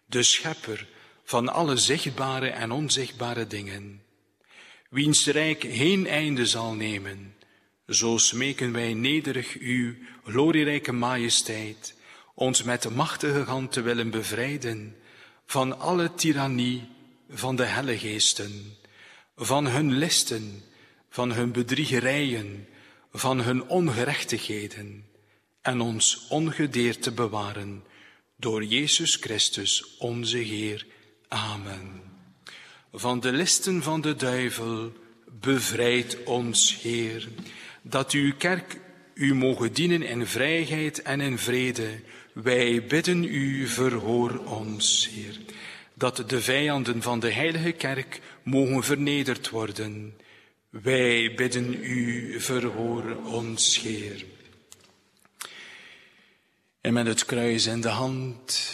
de schepper van alle zichtbare en onzichtbare dingen, wiens rijk geen einde zal nemen, zo smeken wij nederig uw glorierijke majesteit, ons met de machtige hand te willen bevrijden van alle tirannie van de hellegeesten, van hun listen, van hun bedriegerijen, van hun ongerechtigheden en ons ongedeerd te bewaren door Jezus Christus onze Heer. Amen. Van de listen van de duivel bevrijd ons Heer, dat uw kerk u mogen dienen in vrijheid en in vrede. Wij bidden u, verhoor ons, Heer, dat de vijanden van de heilige kerk mogen vernederd worden wij bidden u, verhoor ons, Heer. En met het kruis in de hand,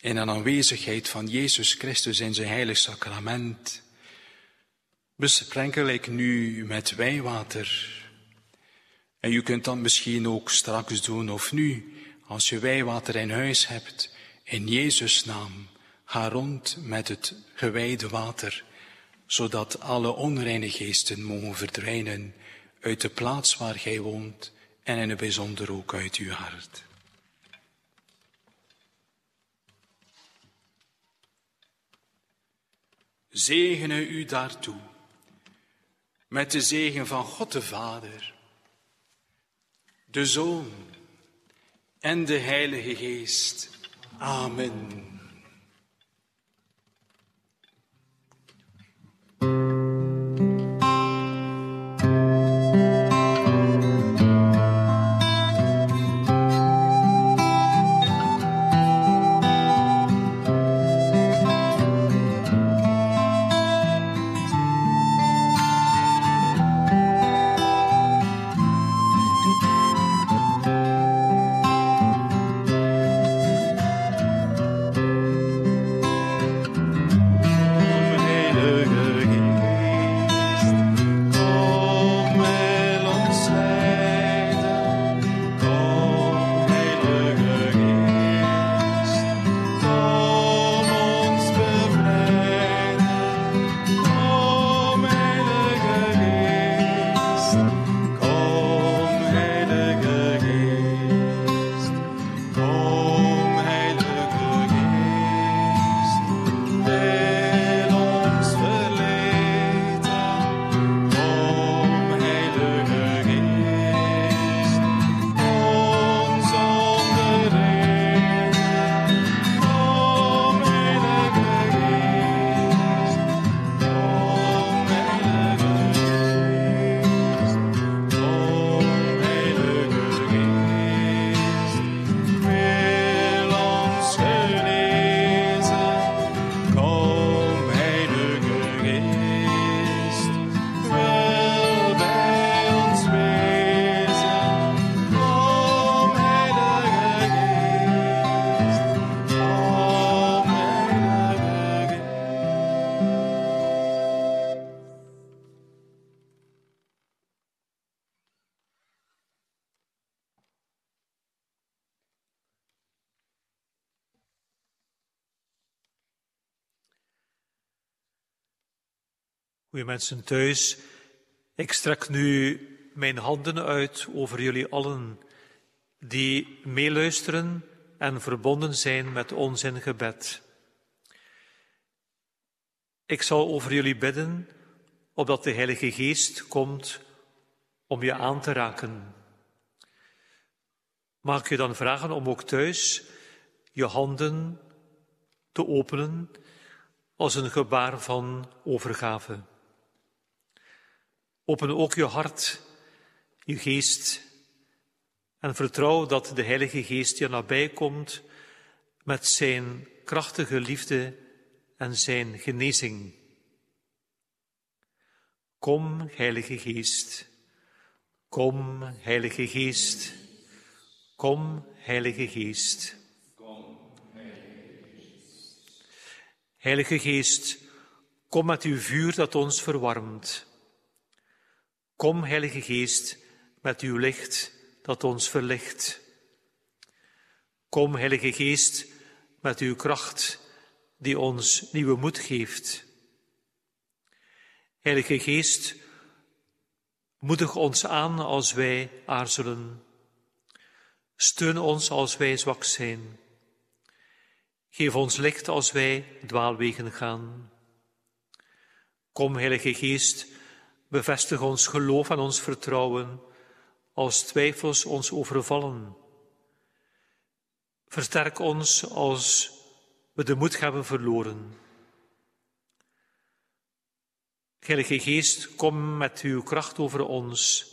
in een aanwezigheid van Jezus Christus in zijn heilig sacrament, besprenkel ik nu met wijwater. En u kunt dat misschien ook straks doen of nu, als je wijwater in huis hebt, in Jezus' naam, ga rond met het gewijde water zodat alle onreine geesten mogen verdwijnen uit de plaats waar gij woont en in het bijzonder ook uit uw hart. Zegene u daartoe met de zegen van God de Vader, de Zoon en de Heilige Geest. Amen. Goeie mensen thuis, ik strek nu mijn handen uit over jullie allen die meeluisteren en verbonden zijn met ons in gebed. Ik zal over jullie bidden, opdat de Heilige Geest komt om je aan te raken. Mag ik je dan vragen om ook thuis je handen te openen als een gebaar van overgave. Open ook je hart, je geest en vertrouw dat de Heilige Geest je nabij komt met zijn krachtige liefde en zijn genezing. Kom, Heilige Geest. Kom, Heilige Geest. Kom, Heilige Geest. Heilige Geest, kom met uw vuur dat ons verwarmt. Kom, Heilige Geest, met uw licht dat ons verlicht. Kom, Heilige Geest, met uw kracht die ons nieuwe moed geeft. Heilige Geest, moedig ons aan als wij aarzelen. Steun ons als wij zwak zijn. Geef ons licht als wij dwaalwegen gaan. Kom, Heilige Geest, bevestig ons geloof en ons vertrouwen als twijfels ons overvallen. Versterk ons als we de moed hebben verloren. Heilige Geest, kom met uw kracht over ons,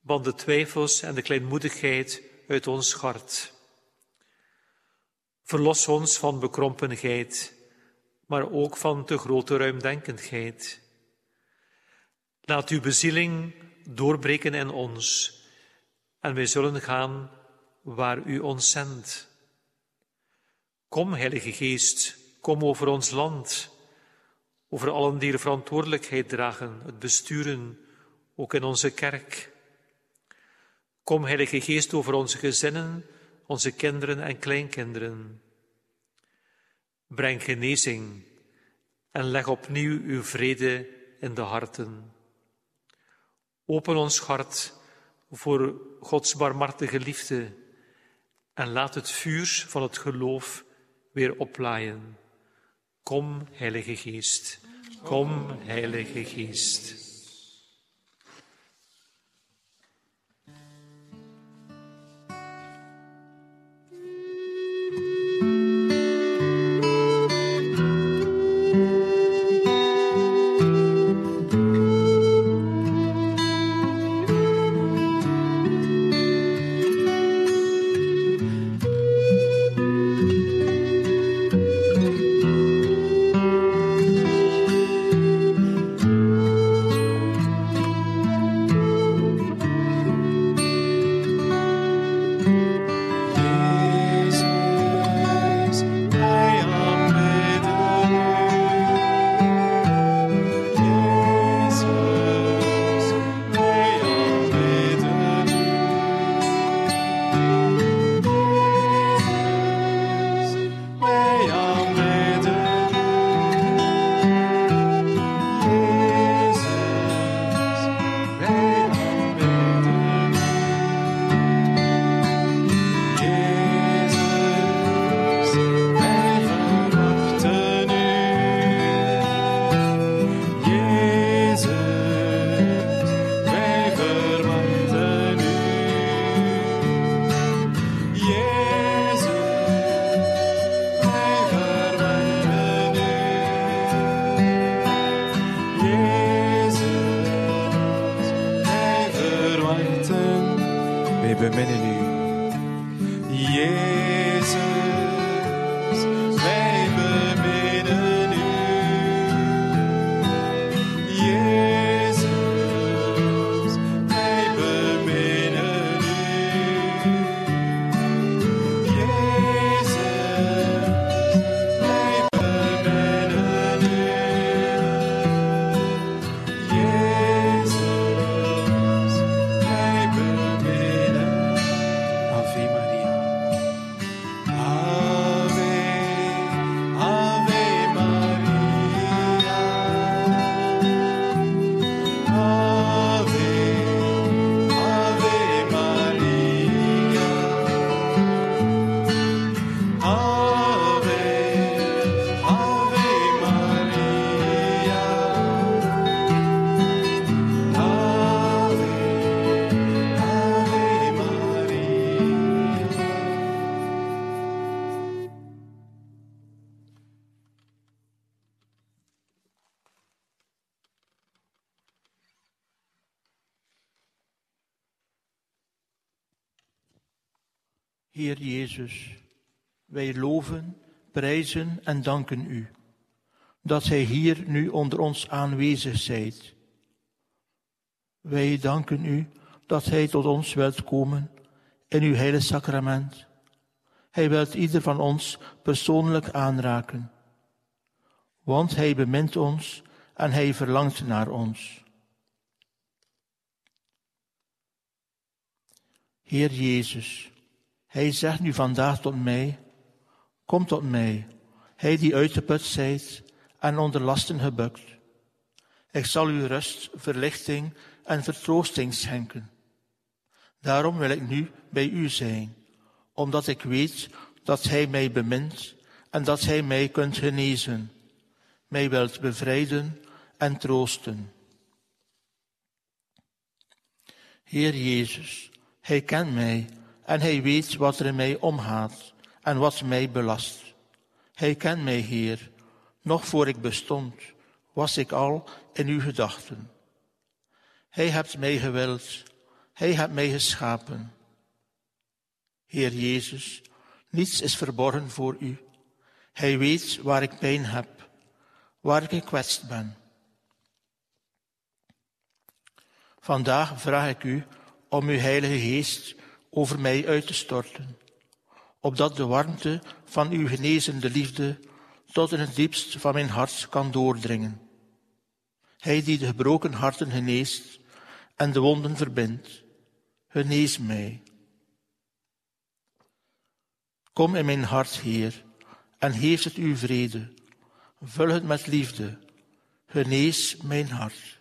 want de twijfels en de kleinmoedigheid uit ons hart. Verlos ons van bekrompenheid, maar ook van te grote ruimdenkendheid. Laat uw bezieling doorbreken in ons en wij zullen gaan waar u ons zendt. Kom, Heilige Geest, kom over ons land, over allen die de verantwoordelijkheid dragen, het besturen, ook in onze kerk. Kom, Heilige Geest, over onze gezinnen, onze kinderen en kleinkinderen. Breng genezing en leg opnieuw uw vrede in de harten. Open ons hart voor Gods barmhartige liefde en laat het vuur van het geloof weer oplaaien. Kom, Heilige Geest. Kom, Heilige Geest. Heer Jezus, wij loven, prijzen en danken u dat Gij hier nu onder ons aanwezig zijt. Wij danken u dat Hij tot ons wilt komen in uw heilig sacrament. Hij wilt ieder van ons persoonlijk aanraken, want Hij bemint ons en Hij verlangt naar ons. Heer Jezus, Hij zegt nu vandaag tot mij, kom tot mij, Hij die uitgeput zijt en onder lasten gebukt. Ik zal u rust, verlichting en vertroosting schenken. Daarom wil ik nu bij u zijn, omdat ik weet dat Hij mij bemint en dat Hij mij kunt genezen, mij wilt bevrijden en troosten. Heer Jezus, Hij kent mij en Hij weet wat er in mij omgaat en wat mij belast. Hij kent mij, Heer, nog voor ik bestond, was ik al in uw gedachten. Hij hebt mij gewild, hij hebt mij geschapen. Heer Jezus, niets is verborgen voor u. Hij weet waar ik pijn heb, waar ik gekwetst ben. Vandaag vraag ik u om uw Heilige Geest over mij uit te storten, opdat de warmte van uw genezende liefde tot in het diepst van mijn hart kan doordringen. Hij die de gebroken harten geneest en de wonden verbindt, genees mij. Kom in mijn hart, Heer, en geef het uw vrede. Vul het met liefde. Genees mijn hart.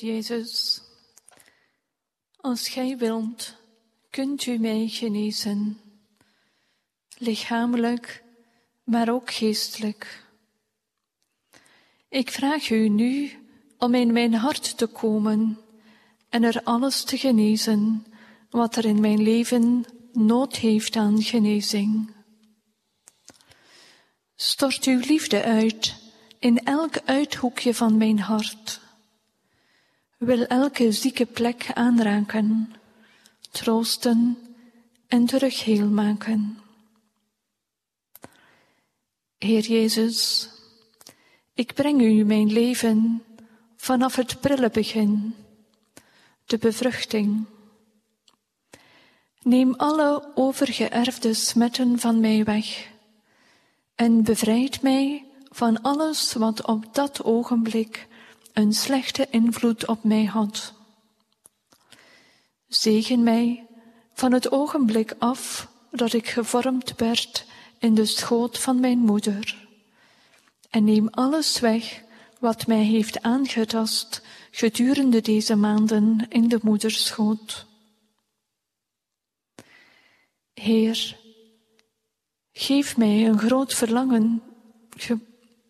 Jezus, als Gij wilt, kunt U mij genezen. lichamelijk, maar ook geestelijk. Ik vraag u nu om in mijn hart te komen en er alles te genezen wat er in mijn leven nood heeft aan genezing. Stort uw liefde uit in elk uithoekje van mijn hart. Wil elke zieke plek aanraken, troosten en terug heel maken. Heer Jezus, ik breng u mijn leven vanaf het prille begin, de bevruchting. Neem alle overgeërfde smetten van mij weg en bevrijd mij van alles wat op dat ogenblik een slechte invloed op mij had. Zegen mij van het ogenblik af dat ik gevormd werd in de schoot van mijn moeder. En neem alles weg wat mij heeft aangetast gedurende deze maanden in de moederschoot. Heer, geef mij een groot verlangen,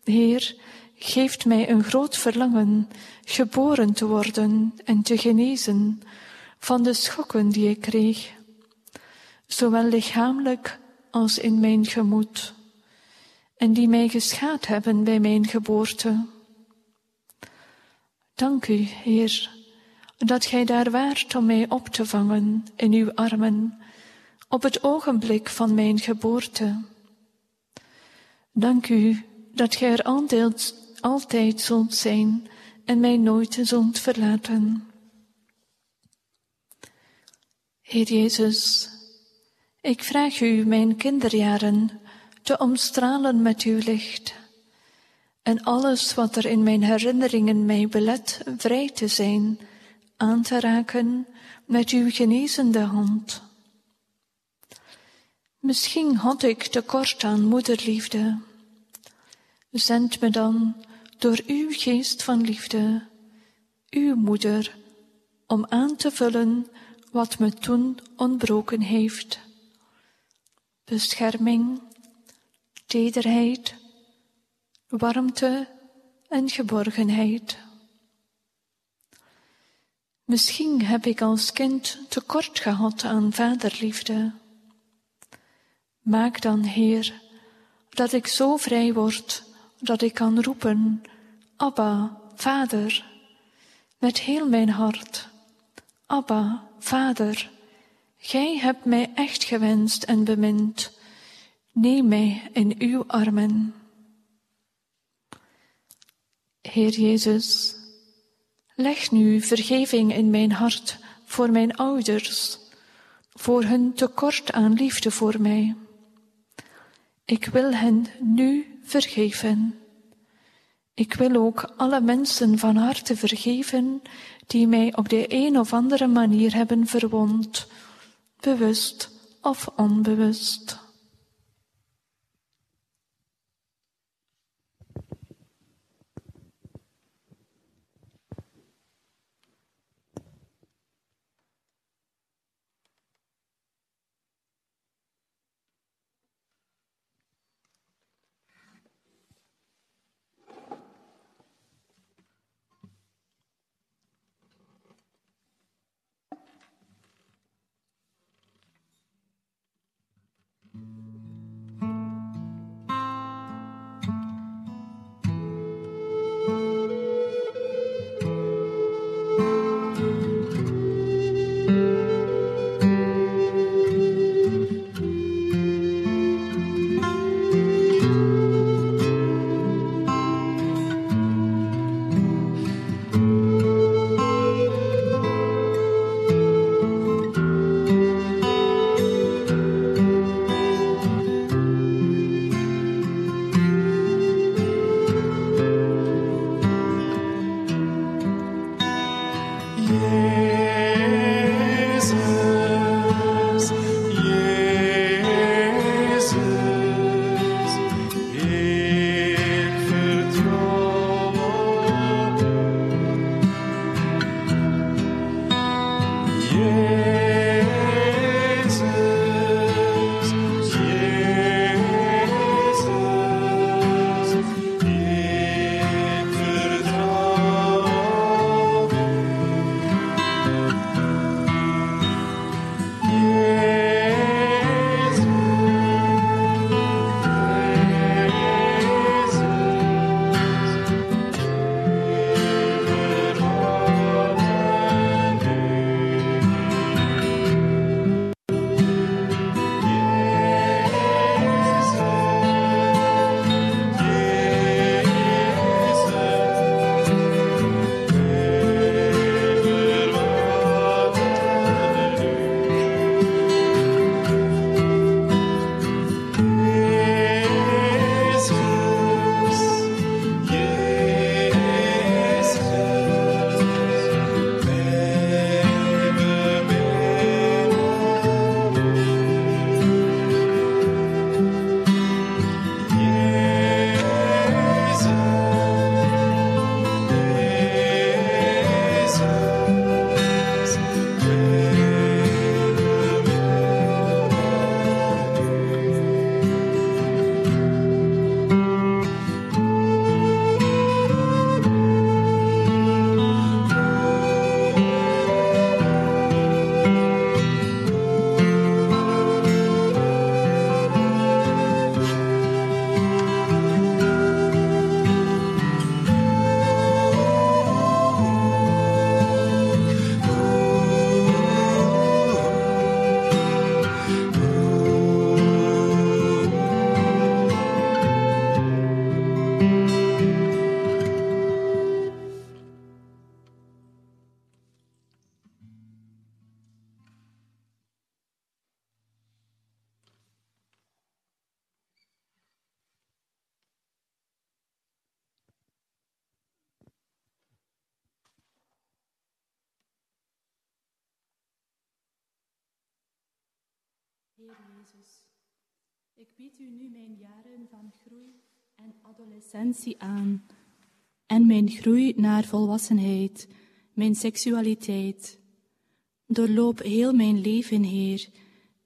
Heer, geeft mij een groot verlangen geboren te worden en te genezen van de schokken die ik kreeg, zowel lichamelijk als in mijn gemoed, en die mij geschaad hebben bij mijn geboorte. Dank u, Heer, dat Gij daar waart om mij op te vangen in uw armen op het ogenblik van mijn geboorte. Dank u dat Gij er altijd, altijd zult zijn en mij nooit zult verlaten. Heer Jezus, ik vraag u mijn kinderjaren te omstralen met uw licht en alles wat er in mijn herinneringen mij belet vrij te zijn, aan te raken met uw genezende hand. Misschien had ik tekort aan moederliefde. Zend me dan door uw geest van liefde, uw moeder, om aan te vullen wat me toen ontbroken heeft. Bescherming, tederheid, warmte en geborgenheid. Misschien heb ik als kind tekort gehad aan vaderliefde. Maak dan, Heer, dat ik zo vrij word dat ik kan roepen, Abba, Vader, met heel mijn hart. Abba, Vader, Gij hebt mij echt gewenst en bemind. Neem mij in uw armen. Heer Jezus, leg nu vergeving in mijn hart voor mijn ouders, voor hun tekort aan liefde voor mij. Ik wil hen nu vergeven. Ik wil ook alle mensen van harte vergeven die mij op de een of andere manier hebben verwond, bewust of onbewust. Bied u nu mijn jaren van groei en adolescentie aan en mijn groei naar volwassenheid, mijn seksualiteit. Doorloop heel mijn leven, Heer,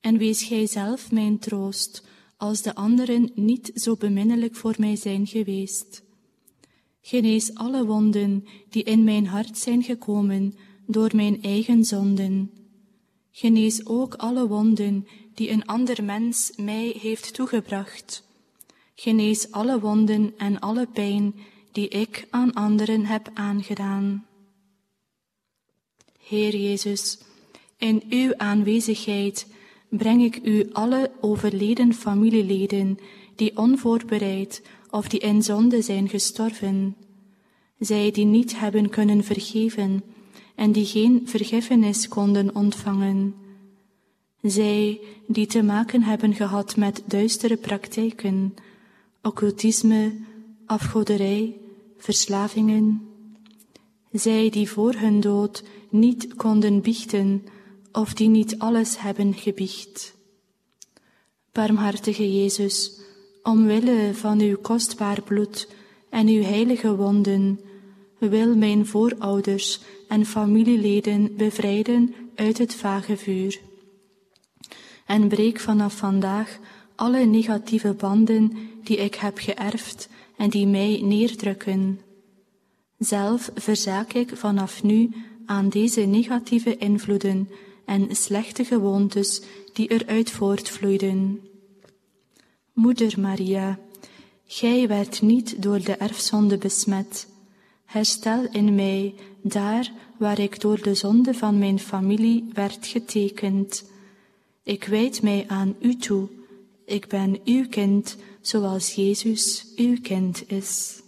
en wees Gij zelf mijn troost, als de anderen niet zo beminnelijk voor mij zijn geweest. Genees alle wonden die in mijn hart zijn gekomen door mijn eigen zonden. Genees ook alle wonden die een ander mens mij heeft toegebracht. Genees alle wonden en alle pijn die ik aan anderen heb aangedaan. Heer Jezus, in uw aanwezigheid breng ik u alle overleden familieleden die onvoorbereid of die in zonde zijn gestorven, zij die niet hebben kunnen vergeven en die geen vergiffenis konden ontvangen, zij die te maken hebben gehad met duistere praktijken, occultisme, afgoderij, verslavingen, zij die voor hun dood niet konden biechten of die niet alles hebben gebiecht. Barmhartige Jezus, omwille van uw kostbaar bloed en uw heilige wonden, wil mijn voorouders en familieleden bevrijden uit het vage vuur. En breek vanaf vandaag alle negatieve banden die ik heb geërfd en die mij neerdrukken. Zelf verzaak ik vanaf nu aan deze negatieve invloeden en slechte gewoontes die eruit voortvloeiden. Moeder Maria, gij werd niet door de erfzonde besmet. Herstel in mij daar waar ik door de zonde van mijn familie werd getekend. Ik wijd mij aan u toe. Ik ben uw kind, zoals Jezus uw kind is.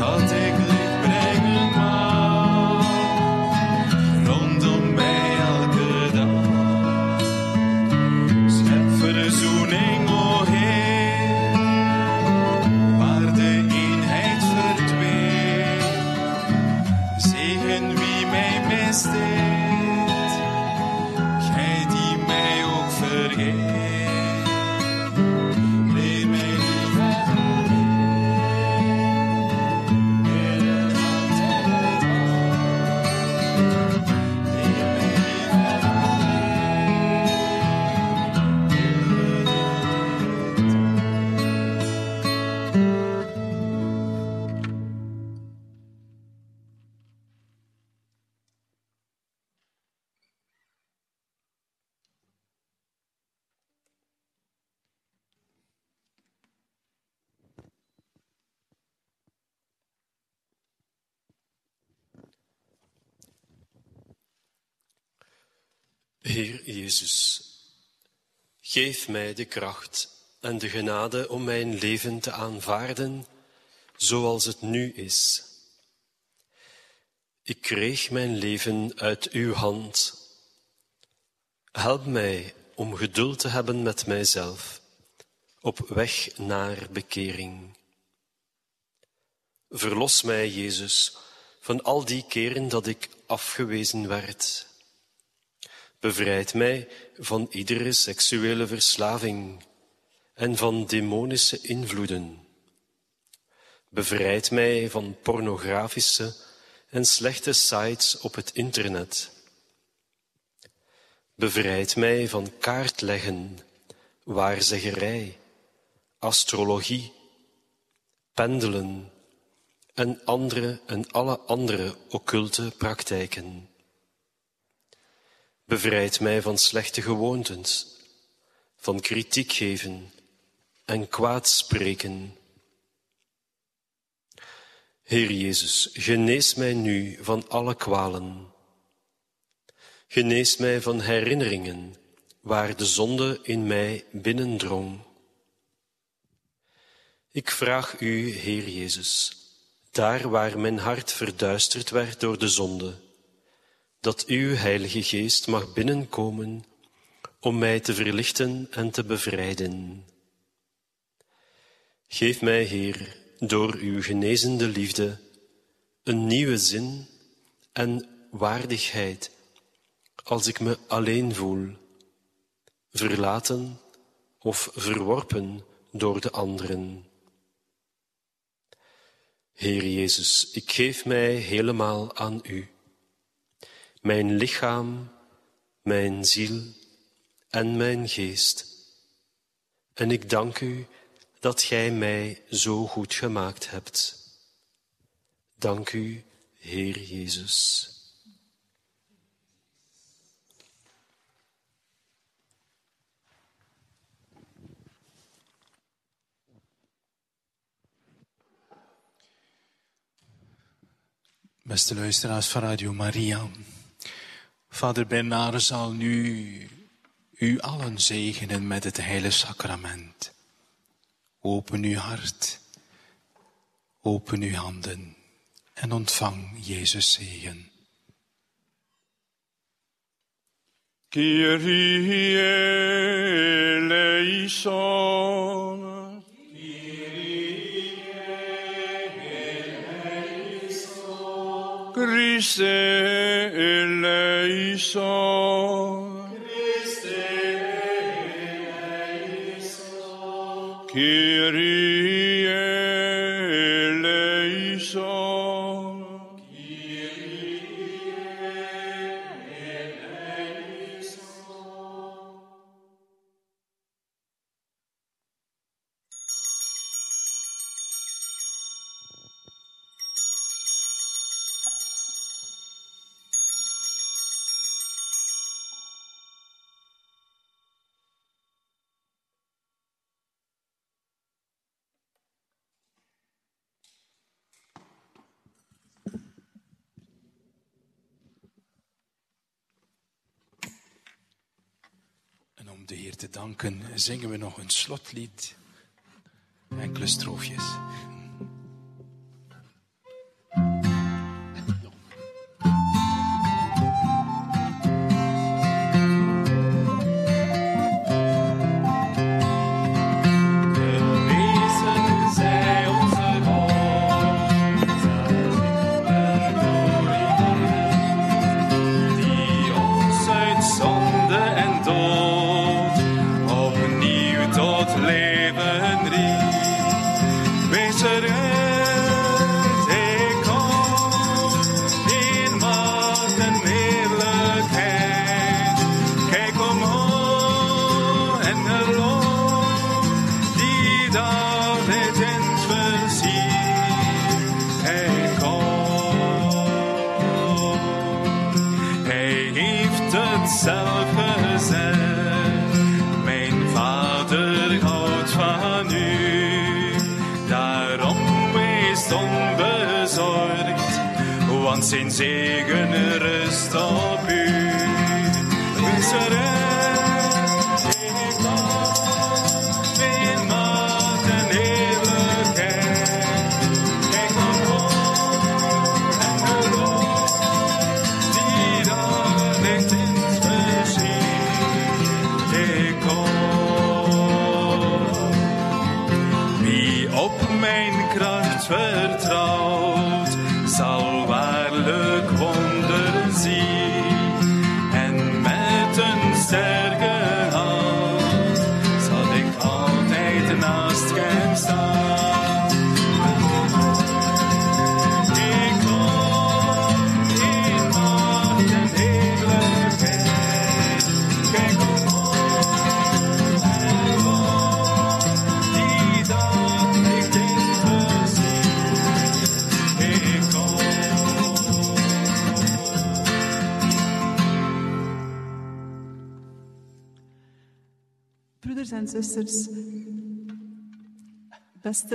take täglich. Heer Jezus, geef mij de kracht en de genade om mijn leven te aanvaarden zoals het nu is. Ik kreeg mijn leven uit uw hand. Help mij om geduld te hebben met mijzelf op weg naar bekering. Verlos mij, Jezus, van al die keren dat ik afgewezen werd. Bevrijd mij van iedere seksuele verslaving en van demonische invloeden. Bevrijd mij van pornografische en slechte sites op het internet. Bevrijd mij van kaartleggen, waarzeggerij, astrologie, pendelen en andere en alle andere occulte praktijken. Bevrijd mij van slechte gewoontes, van kritiek geven en kwaad spreken. Heer Jezus, genees mij nu van alle kwalen. Genees mij van herinneringen waar de zonde in mij binnendrong. Ik vraag u, Heer Jezus, daar waar mijn hart verduisterd werd door de zonde, dat uw Heilige Geest mag binnenkomen om mij te verlichten en te bevrijden. Geef mij, Heer, door uw genezende liefde een nieuwe zin en waardigheid als ik me alleen voel, verlaten of verworpen door de anderen. Heer Jezus, ik geef mij helemaal aan U, mijn lichaam, mijn ziel en mijn geest. En ik dank U dat Gij mij zo goed gemaakt hebt. Dank U, Heer Jezus. Beste luisteraars van Radio Maria, Vader Bernard zal nu u allen zegenen met het heilige sacrament. Open uw hart, open uw handen en ontvang Jezus zegen. Kyrie eleison. Christe eleison. Christe eleison. Kyrie danken zingen we nog een slotlied. Enkele stroofjes.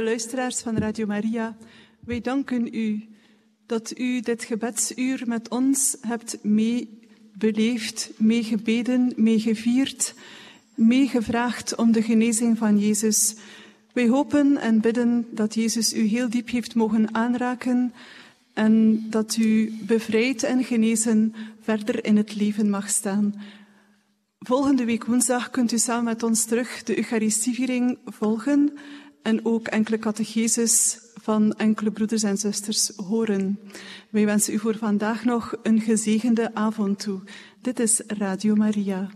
Luisteraars van Radio Maria, wij danken u dat u dit gebedsuur met ons hebt meebeleefd, meegebeden, meegevierd, meegevraagd om de genezing van Jezus. Wij hopen en bidden dat Jezus u heel diep heeft mogen aanraken en dat u bevrijd en genezen verder in het leven mag staan. Volgende week woensdag kunt u samen met ons terug de Eucharistieviering volgen en ook enkele catecheses van enkele broeders en zusters horen. Wij wensen u voor vandaag nog een gezegende avond toe. Dit is Radio Maria.